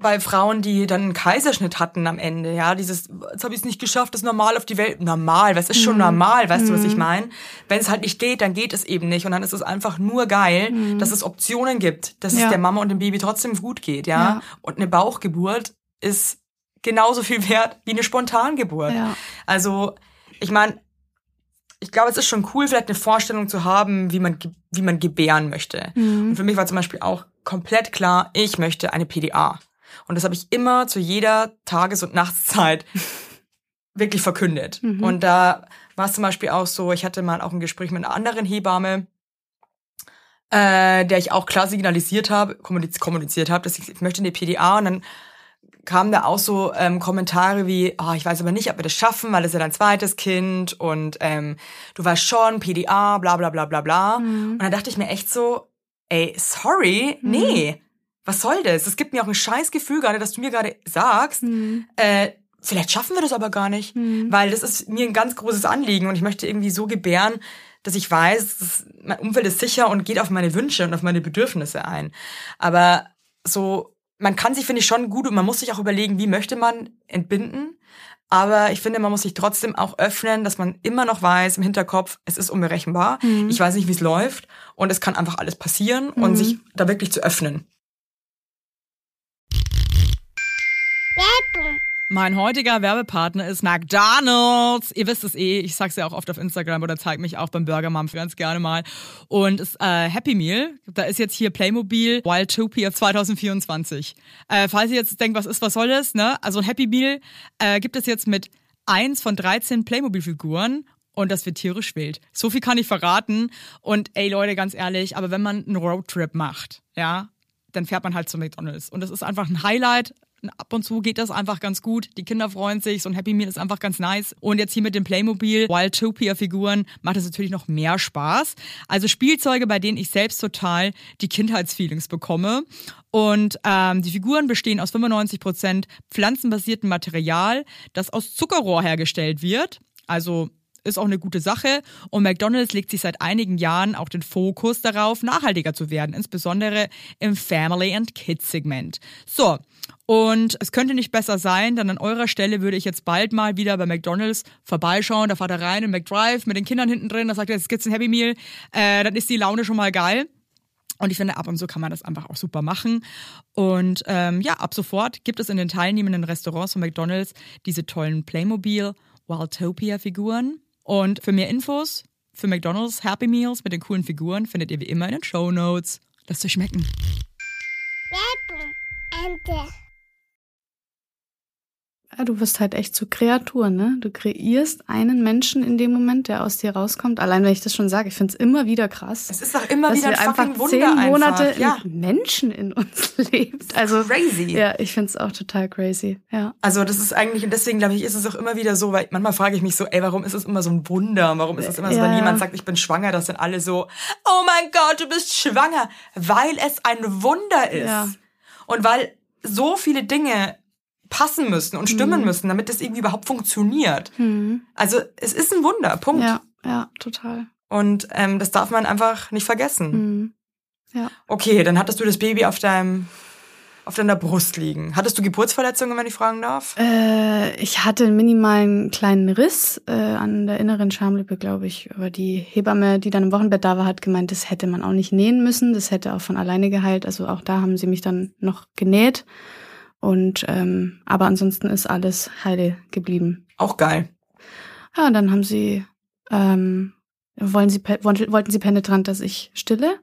bei Frauen, die dann einen Kaiserschnitt hatten am Ende, ja, dieses, jetzt habe ich es nicht geschafft, das normal auf die Welt. Normal, was ist schon Mhm. normal, weißt du, was ich meine? Wenn es halt nicht geht, dann geht es eben nicht. Und dann ist es einfach nur geil, dass es Optionen gibt, dass es Mhm. Ja. der Mama und dem Baby trotzdem gut geht, ja. Ja. Und eine Bauchgeburt ist genauso viel wert wie eine Spontangeburt. Ja. Also, ich meine, ich glaube, es ist schon cool, vielleicht eine Vorstellung zu haben, wie man, wie man gebären möchte. Mhm. Und für mich war zum Beispiel auch komplett klar, ich möchte eine PDA. Und das habe ich immer zu jeder Tages- und Nachtszeit wirklich verkündet. Mhm. Und da war es zum Beispiel auch so, ich hatte mal auch ein Gespräch mit einer anderen Hebamme, äh, der ich auch klar signalisiert habe, kommuniz kommuniziert habe, dass ich, ich möchte eine PDA und dann kamen da auch so ähm, Kommentare wie, oh, ich weiß aber nicht, ob wir das schaffen, weil das ist ja dein zweites Kind und ähm, du weißt schon, PDA, bla bla bla bla bla. Mhm. Und dann dachte ich mir echt so, ey, sorry, nee, was soll das? Es gibt mir auch ein scheiß Gefühl gerade, dass du mir gerade sagst, Mhm. äh, vielleicht schaffen wir das aber gar nicht, Mhm. weil das ist mir ein ganz großes Anliegen und ich möchte irgendwie so gebären, dass ich weiß, dass mein Umfeld ist sicher und geht auf meine Wünsche und auf meine Bedürfnisse ein. Aber so, man kann sich, finde ich, schon gut und man muss sich auch überlegen, wie möchte man entbinden. Aber ich finde, man muss sich trotzdem auch öffnen, dass man immer noch weiß im Hinterkopf, es ist unberechenbar. Mhm. Ich weiß nicht, wie es läuft und es kann einfach alles passieren und Mhm. sich da wirklich zu öffnen. Mein heutiger Werbepartner ist McDonald's. Ihr wisst es eh, ich sag's ja auch oft auf Instagram oder zeig mich auch beim Burger Mom ganz gerne mal. Und es, äh, Happy Meal, da ist jetzt hier Playmobil Wildtopia 2024. Äh, falls ihr jetzt denkt, was ist, was soll das, ne? Also ein Happy Meal äh, gibt es jetzt mit eins von 13 Playmobil-Figuren und das wird tierisch wild. So viel kann ich verraten. Und ey Leute, ganz ehrlich, aber wenn man einen Roadtrip macht, ja, dann fährt man halt zu McDonalds. Und das ist einfach ein Highlight. Ab und zu geht das einfach ganz gut. Die Kinder freuen sich. So ein Happy Meal ist einfach ganz nice. Und jetzt hier mit dem Playmobil Wildtopia-Figuren macht es natürlich noch mehr Spaß. Also Spielzeuge, bei denen ich selbst total die Kindheitsfeelings bekomme. Und ähm, die Figuren bestehen aus 95% pflanzenbasiertem Material, das aus Zuckerrohr hergestellt wird. Also ist auch eine gute Sache. Und McDonald's legt sich seit einigen Jahren auch den Fokus darauf, nachhaltiger zu werden, insbesondere im Family and Kids Segment. So. Und es könnte nicht besser sein, denn an eurer Stelle würde ich jetzt bald mal wieder bei McDonald's vorbeischauen. Da fahrt er rein in McDrive mit den Kindern hinten drin. Da sagt er, jetzt gibt's ein Happy Meal. Äh, dann ist die Laune schon mal geil. Und ich finde, ab und zu kann man das einfach auch super machen. Und ähm, ja, ab sofort gibt es in den teilnehmenden Restaurants von McDonald's diese tollen Playmobil Wildtopia-Figuren. Und für mehr Infos für McDonald's Happy Meals mit den coolen Figuren findet ihr wie immer in den Show Notes. Lasst euch schmecken. Ende. Ja, du wirst halt echt zur Kreatur, ne? Du kreierst einen Menschen in dem Moment, der aus dir rauskommt. Allein wenn ich das schon sage, ich finde es immer wieder krass. Es ist doch immer wieder ein wir einfach fucking Wunder zehn Monate einfach. Ja. Menschen in uns lebt. Also Crazy. ja, ich finde es auch total crazy. Ja. Also das ist eigentlich, und deswegen glaube ich, ist es auch immer wieder so, weil manchmal frage ich mich so, ey, warum ist es immer so ein Wunder? Warum ist es immer so, Ja, wenn jemand sagt, ich bin schwanger, dass dann alle so, oh mein Gott, du bist schwanger, weil es ein Wunder ist. Ja. Und weil so viele Dinge passen müssen und Mhm. stimmen müssen, damit das irgendwie überhaupt funktioniert. Hm. Also es ist ein Wunder, Punkt. Ja, ja, total. Und ähm, das darf man einfach nicht vergessen. Hm. Ja. Okay, dann hattest du das Baby auf deinem auf deiner Brust liegen. Hattest du Geburtsverletzungen, wenn ich fragen darf? Äh, ich hatte einen minimalen kleinen Riss äh, an der inneren Schamlippe, glaube ich. Aber die Hebamme, die dann im Wochenbett da war, hat gemeint, das hätte man auch nicht nähen müssen. Das hätte auch von alleine geheilt. Also auch da haben sie mich dann noch genäht. Und ähm, aber ansonsten ist alles heile geblieben. Auch geil. Ja, dann haben sie ähm, wollen sie wollten sie penetrant, dass ich stille.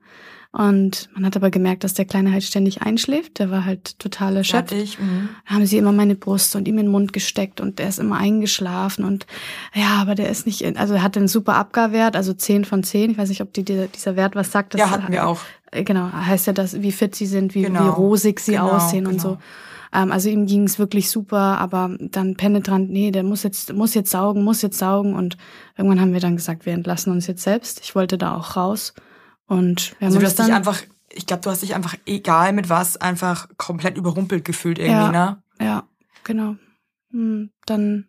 Und man hat aber gemerkt, dass der Kleine halt ständig einschläft. Der war halt total erschöpft Fertig. Mhm. haben sie immer meine Brust und ihm in den Mund gesteckt und der ist immer eingeschlafen und ja, aber der ist nicht, in, also er hatte einen super Abgarwert, also 10 von 10. Ich weiß nicht, ob die, dieser, Wert was sagt. Das Ja, hatten wir auch. Äh, Genau, heißt ja, dass, wie fit sie sind, wie, Genau. wie rosig sie Genau, aussehen und genau. so. Ähm, also ihm ging es wirklich super, aber dann penetrant, nee, der muss jetzt, muss jetzt saugen, muss jetzt saugen und irgendwann haben wir dann gesagt, wir entlassen uns jetzt selbst. Ich wollte da auch raus und wir haben Also du uns hast dich dann, einfach, ich glaube, du hast dich einfach, egal mit was, einfach komplett überrumpelt gefühlt irgendwie, Ja. ne? Ja, genau. Hm, Dann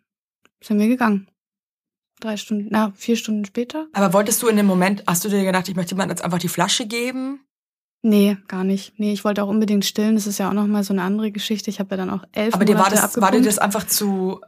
sind wir gegangen. Drei Stunden, na, vier Stunden später? Aber wolltest du in dem Moment, hast du dir gedacht, ich möchte jemandem jetzt einfach die Flasche geben? Nee, gar nicht. Nee, ich wollte auch unbedingt stillen. Das ist ja auch nochmal so eine andere Geschichte. Ich habe ja dann auch elf Aber dir war das, war dir das einfach zu,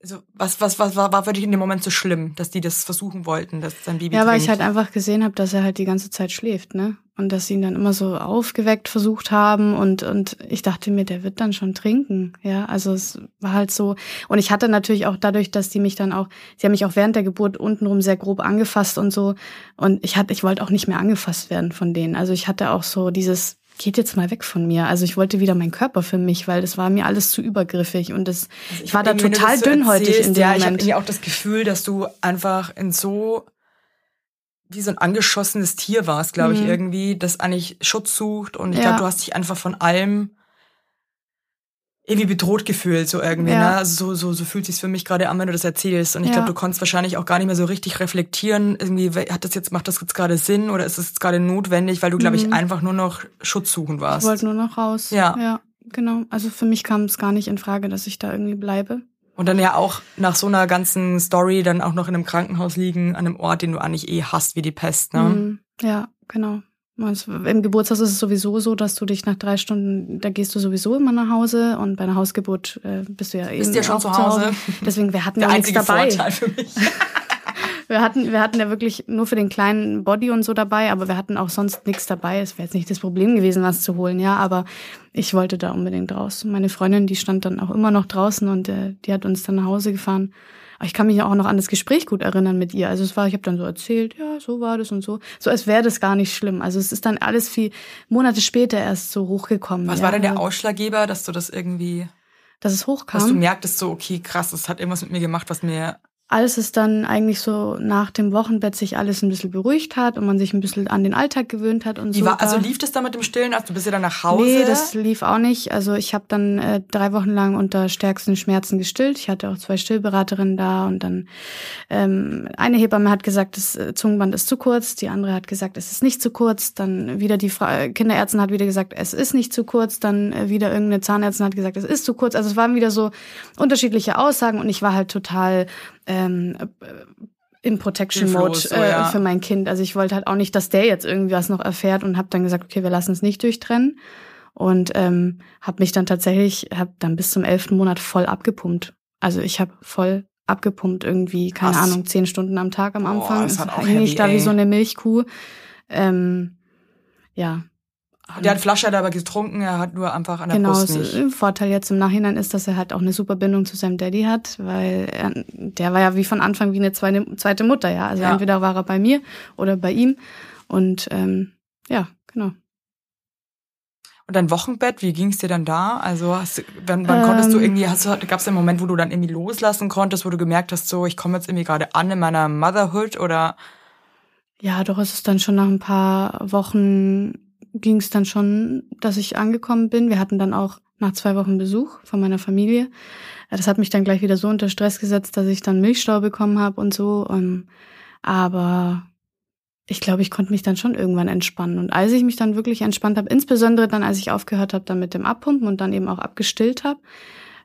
also was, was, was war, war für dich in dem Moment so schlimm, dass die das versuchen wollten, dass dein Baby Ja, weil trinkt? ich halt einfach gesehen habe, dass er halt die ganze Zeit schläft, ne? Und dass sie ihn dann immer so aufgeweckt versucht haben und und ich dachte mir, der wird dann schon trinken, ja? Also es war halt so und ich hatte natürlich auch dadurch, dass die mich dann auch, sie haben mich auch während der Geburt untenrum sehr grob angefasst und so und ich hatte ich wollte auch nicht mehr angefasst werden von denen. Also ich hatte auch so dieses geht jetzt mal weg von mir. Also ich wollte wieder meinen Körper für mich, weil das war mir alles zu übergriffig und das Also ich war da total dünnhäutig erzählst, in dem Ja, ich habe Moment. auch das Gefühl, dass du einfach in so wie so ein angeschossenes Tier warst, glaube ich, Mhm. irgendwie, das eigentlich Schutz sucht und ich Ja. glaube, du hast dich einfach von allem irgendwie bedroht gefühlt, so irgendwie, Ja. ne? Also so, so, so fühlt sich's für mich gerade an, wenn du das erzählst. Und ich Ja. glaube, du konntest wahrscheinlich auch gar nicht mehr so richtig reflektieren, irgendwie, hat das jetzt, macht das jetzt gerade Sinn oder ist das jetzt gerade notwendig, weil du, glaube ich, Mhm. einfach nur noch Schutz suchen warst. Ich wollte nur noch raus. Ja. Ja, genau. Also für mich kam es gar nicht in Frage, dass ich da irgendwie bleibe. Und dann ja auch nach so einer ganzen Story dann auch noch in einem Krankenhaus liegen, an einem Ort, den du eigentlich eh hast wie die Pest, ne? Mhm. Ja, genau. Es- Im Geburtshaus ist es sowieso so, dass du dich nach drei Stunden, da gehst du sowieso immer nach Hause und bei einer Hausgeburt äh, bist du ja eben Bist ja schon zu Hause. Deswegen, wir hatten Der ja nichts dabei. Vorteil für mich. Wir hatten, wir hatten ja wirklich nur für den kleinen Body und so dabei, aber wir hatten auch sonst nichts dabei. Es wäre jetzt nicht das Problem gewesen, was zu holen, ja, aber ich wollte da unbedingt raus. Meine Freundin, die stand dann auch immer noch draußen und äh, die hat uns dann nach Hause gefahren. Aber ich kann mich ja auch noch an das Gespräch gut erinnern mit ihr. Also es war, ich habe dann so erzählt, ja, so war das und so. So als wäre das gar nicht schlimm. Also es ist dann alles viel Monate später erst so hochgekommen. Was ja. war denn der Ausschlaggeber, dass du das irgendwie, Dass es hochkam. dass du merktest so, okay, krass, das hat irgendwas mit mir gemacht, was mir als es dann eigentlich so nach dem Wochenbett sich alles ein bisschen beruhigt hat und man sich ein bisschen an den Alltag gewöhnt hat und so. war, also lief das dann mit dem Stillen? Also du bist ja dann nach Hause. Nee, das lief auch nicht. Also ich habe dann äh, drei Wochen lang unter stärksten Schmerzen gestillt. Ich hatte auch zwei Stillberaterinnen da und dann ähm, eine Hebamme hat gesagt, das äh, Zungenband ist zu kurz, die andere hat gesagt, es ist nicht zu kurz. Dann wieder die Fra Kinderärztin hat wieder gesagt, es ist nicht zu kurz. Dann äh, wieder irgendeine Zahnärztin hat gesagt, es ist zu kurz. Also es waren wieder so unterschiedliche Aussagen und ich war halt total ähm, äh, im Protection Mode so, äh, ja. für mein Kind. Also ich wollte halt auch nicht, dass der jetzt irgendwie was noch erfährt und habe dann gesagt, okay, wir lassen es nicht durchtrennen und ähm, habe mich dann tatsächlich, habe dann bis zum elften Monat voll abgepumpt. Also ich habe voll abgepumpt irgendwie, keine Krass. Ahnung, zehn Stunden am Tag am Anfang. das hat auch hing ich heavy, da wie ey. so eine Milchkuh. Ähm, ja. Der hat Flasche hat aber getrunken, er hat nur einfach an der Genau, Brust nicht. ein Vorteil jetzt im Nachhinein ist, dass er halt auch eine super Bindung zu seinem Daddy hat, weil er, der war ja wie von Anfang wie eine zweite, zweite Mutter, ja. Also Ja. entweder war er bei mir oder bei ihm. Und ähm, ja, genau. Und dein Wochenbett, wie ging es dir dann da? Also hast du, wann, wann ähm, konntest du ähm. irgendwie, gab es einen Moment, wo du dann irgendwie loslassen konntest, wo du gemerkt hast, so ich komme jetzt irgendwie gerade an in meiner Motherhood oder? Ja, doch ist es dann schon nach ein paar Wochen ging es dann schon, dass ich angekommen bin. Wir hatten dann auch nach zwei Wochen Besuch von meiner Familie. Das hat mich dann gleich wieder so unter Stress gesetzt, dass ich dann Milchstau bekommen habe und so. Ähm, aber ich glaube, ich konnte mich dann schon irgendwann entspannen. Und als ich mich dann wirklich entspannt habe, insbesondere dann, als ich aufgehört habe, dann mit dem Abpumpen und dann eben auch abgestillt habe,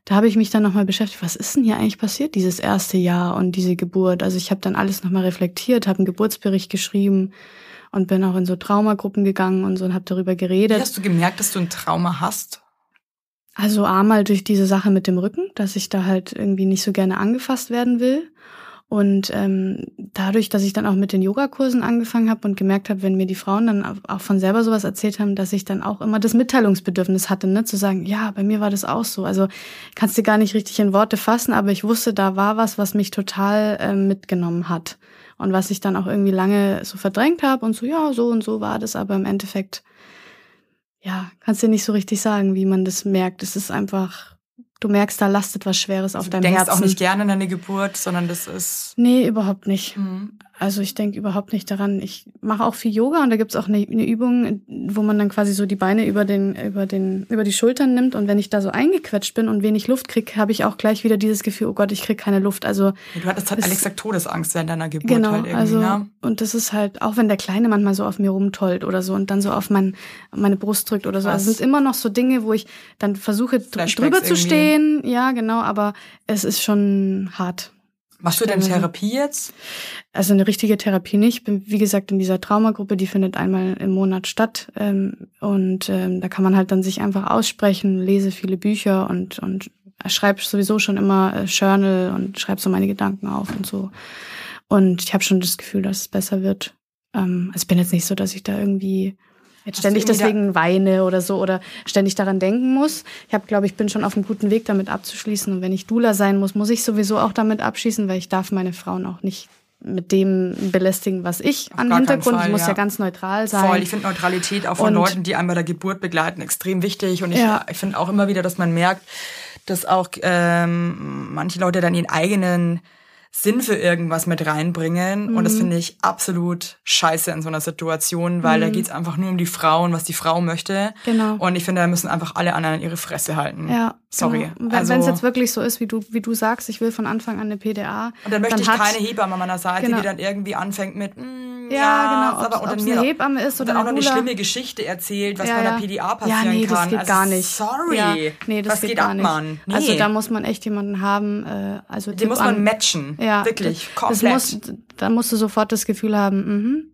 da habe ich mich dann nochmal beschäftigt, was ist denn hier eigentlich passiert, dieses erste Jahr und diese Geburt. Also ich habe dann alles nochmal reflektiert, habe einen Geburtsbericht geschrieben und bin auch in so Traumagruppen gegangen und so und habe darüber geredet. Wie hast du gemerkt, dass du ein Trauma hast? Also einmal durch diese Sache mit dem Rücken, dass ich da halt irgendwie nicht so gerne angefasst werden will. Und ähm, dadurch, dass ich dann auch mit den Yogakursen angefangen habe und gemerkt habe, wenn mir die Frauen dann auch von selber sowas erzählt haben, dass ich dann auch immer das Mitteilungsbedürfnis hatte, ne, zu sagen, ja, bei mir war das auch so. Also kannst du gar nicht richtig in Worte fassen, aber ich wusste, da war was, was mich total ähm, mitgenommen hat und was ich dann auch irgendwie lange so verdrängt habe und so, ja, so und so war das, aber im Endeffekt, ja, kannst du nicht so richtig sagen, wie man das merkt. Es ist einfach du merkst, da lastet was Schweres auf also deinem Herzen. Du denkst auch nicht gerne an deine Geburt, sondern das ist. Nee, überhaupt nicht. Mhm. Also ich denke überhaupt nicht daran. Ich mache auch viel Yoga und da gibt's auch eine, eine, Übung, wo man dann quasi so die Beine über den, über den, über die Schultern nimmt und wenn ich da so eingequetscht bin und wenig Luft krieg, habe ich auch gleich wieder dieses Gefühl, oh Gott, ich krieg keine Luft. Also ja, du hattest halt Alex sagt Todesangst während deiner Geburt genau, halt irgendwie, also, ne? Und das ist halt, auch wenn der Kleine manchmal so auf mir rumtollt oder so und dann so auf mein, meine Brust drückt oder so. Also es sind immer noch so Dinge, wo ich dann versuche drüber zu stehen. Ja, genau, aber es ist schon hart. Machst du denn Therapie jetzt? Also eine richtige Therapie nicht. Ich bin, wie gesagt, in dieser Traumagruppe, die findet einmal im Monat statt. Ähm, und ähm, da kann man halt dann sich einfach aussprechen, lese viele Bücher und, und schreibe sowieso schon immer äh, Journal und schreibe so meine Gedanken auf und so. Und ich habe schon das Gefühl, dass es besser wird. Ähm, also ich bin jetzt nicht so, dass ich da irgendwie jetzt ständig deswegen weine oder so oder ständig daran denken muss. Ich habe, glaube ich, bin schon auf einem guten Weg, damit abzuschließen. Und wenn ich Dula sein muss, muss ich sowieso auch damit abschließen, weil ich darf meine Frauen auch nicht mit dem belästigen, was ich Auf an Hintergrund. Fall, ich muss ja. ja. ganz neutral sein. Voll. Ich finde Neutralität auch von und, Leuten, die einen bei der Geburt begleiten, extrem wichtig. Und ich, ja. ich finde auch immer wieder, dass man merkt, dass auch ähm, manche Leute dann ihren eigenen Sinn für irgendwas mit reinbringen. Mhm. Und das mhm. finde ich absolut scheiße in so einer Situation, weil mhm. da geht's einfach nur um die Frau und was die Frau möchte. Genau. Und ich finde, da müssen einfach alle anderen ihre Fresse halten. Ja. Sorry. Genau. Wenn also, es jetzt wirklich so ist, wie du, wie du sagst, ich will von Anfang an eine PDA. Und dann möchte dann ich hat, keine Hebamme an meiner Seite, genau. die dann irgendwie anfängt mit, mm, ja, ja, genau, aber ob es eine Hebamme ist oder auch noch eine schlimme Geschichte erzählt, was ja, bei einer PDA passieren ja, nee, kann. Das geht also, gar nicht. Sorry. Ja, nee, das was geht, geht gar ab, nicht. Mann? Nee. Also da muss man echt jemanden haben. Äh, also Den muss man an, matchen. Ja, Wirklich, komplett. Das muss, da musst du sofort das Gefühl haben, mhm,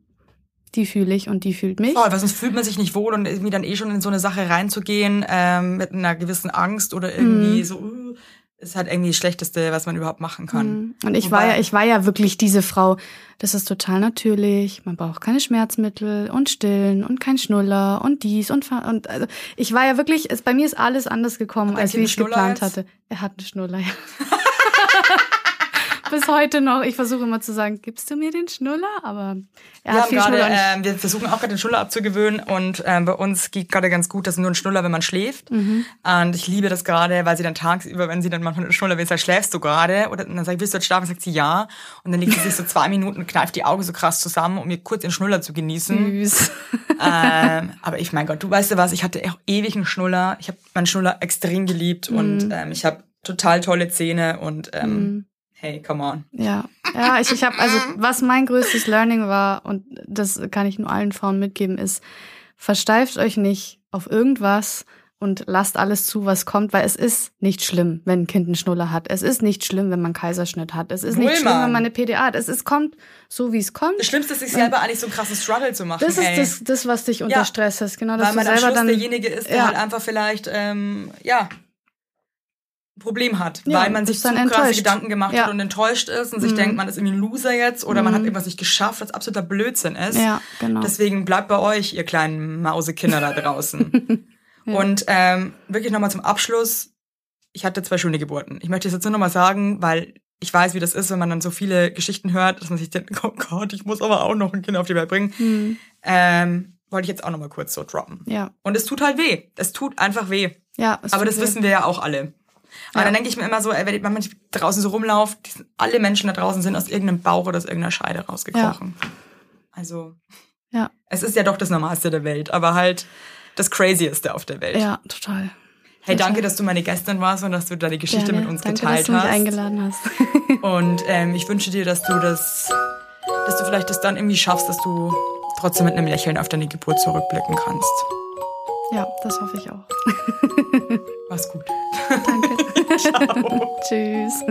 die fühle ich und die fühlt mich. Voll, weil sonst fühlt man sich nicht wohl und irgendwie dann eh schon in so eine Sache reinzugehen ähm, mit einer gewissen Angst oder irgendwie mhm. so uh, ist halt irgendwie das Schlechteste, was man überhaupt machen kann. Mhm. Und ich Wobei, war ja, ich war ja wirklich diese Frau. Das ist total natürlich. Man braucht keine Schmerzmittel und Stillen und kein Schnuller und dies und und also ich war ja wirklich. Es, bei mir ist alles anders gekommen, als wie ich geplant jetzt? hatte. Er hat einen Schnuller. Ja. bis heute noch. Ich versuche immer zu sagen, gibst du mir den Schnuller? Aber er wir hat viel grade, äh, Wir versuchen auch gerade den Schnuller abzugewöhnen und äh, bei uns geht gerade ganz gut, dass nur ein Schnuller, wenn man schläft. Mhm. Und ich liebe das gerade, weil sie dann tagsüber, wenn sie dann manchmal einen Schnuller will, sagt, schläfst du gerade? Oder dann sage ich, willst du jetzt schlafen? Sagt sie ja. Und dann legt sie sich so zwei Minuten und kneift die Augen so krass zusammen, um mir kurz den Schnuller zu genießen. Süß. ähm, aber ich, mein Gott, du weißt ja was, ich hatte auch ewig einen Schnuller. Ich habe meinen Schnuller extrem geliebt mhm. und ähm, ich habe total tolle Zähne und ähm, mhm hey, come on. Ja, ja, ich, ich habe also was mein größtes Learning war und das kann ich nur allen Frauen mitgeben ist, versteift euch nicht auf irgendwas und lasst alles zu, was kommt, weil es ist nicht schlimm, wenn ein Kind einen Schnuller hat. Es ist nicht schlimm, wenn man Kaiserschnitt hat. Es ist nicht schlimm, wenn man eine PDA hat. Es ist, kommt so, wie es kommt. Das Schlimmste ist, sich selber eigentlich so einen krassen Struggle zu machen. Das ist das, das, was dich unter ja. Stress ist. Genau, dass weil man du selber am Schluss dann derjenige ist, der ja. halt einfach vielleicht, ähm, ja, Problem hat, ja, weil man sich zu enttäuscht. krasse Gedanken gemacht ja. hat und enttäuscht ist und sich mhm. denkt, man ist irgendwie ein Loser jetzt oder mhm. man hat mhm. irgendwas nicht geschafft, was absoluter Blödsinn ist. Ja, genau. Deswegen bleibt bei euch, ihr kleinen Mausekinder da draußen. ja. Und ähm, wirklich nochmal zum Abschluss, ich hatte zwei schöne Geburten. Ich möchte es jetzt nur nochmal sagen, weil ich weiß, wie das ist, wenn man dann so viele Geschichten hört, dass man sich denkt, oh Gott, ich muss aber auch noch ein Kind auf die Welt bringen. Mhm. Ähm, wollte ich jetzt auch nochmal kurz so droppen. Ja. Und es tut halt weh. Es tut einfach weh. Ja, es Aber das weh. wissen wir ja auch alle. Aber Ja. dann denke ich mir immer so, ey, wenn ich manchmal draußen so rumlaufe, alle Menschen da draußen sind aus irgendeinem Bauch oder aus irgendeiner Scheide rausgekrochen. Also, Ja. es ist ja doch das Normalste der Welt, aber halt das Crazieste auf der Welt. Ja, total. Hey, danke, dass du meine Gästin warst und dass du deine Geschichte Gerne. mit uns Danke, geteilt dass du mich hast. eingeladen hast. Und ähm, ich wünsche dir, dass du das, dass du vielleicht das dann irgendwie schaffst, dass du trotzdem mit einem Lächeln auf deine Geburt zurückblicken kannst. ja, das hoffe ich auch. Mach's gut. Danke. Tschüss.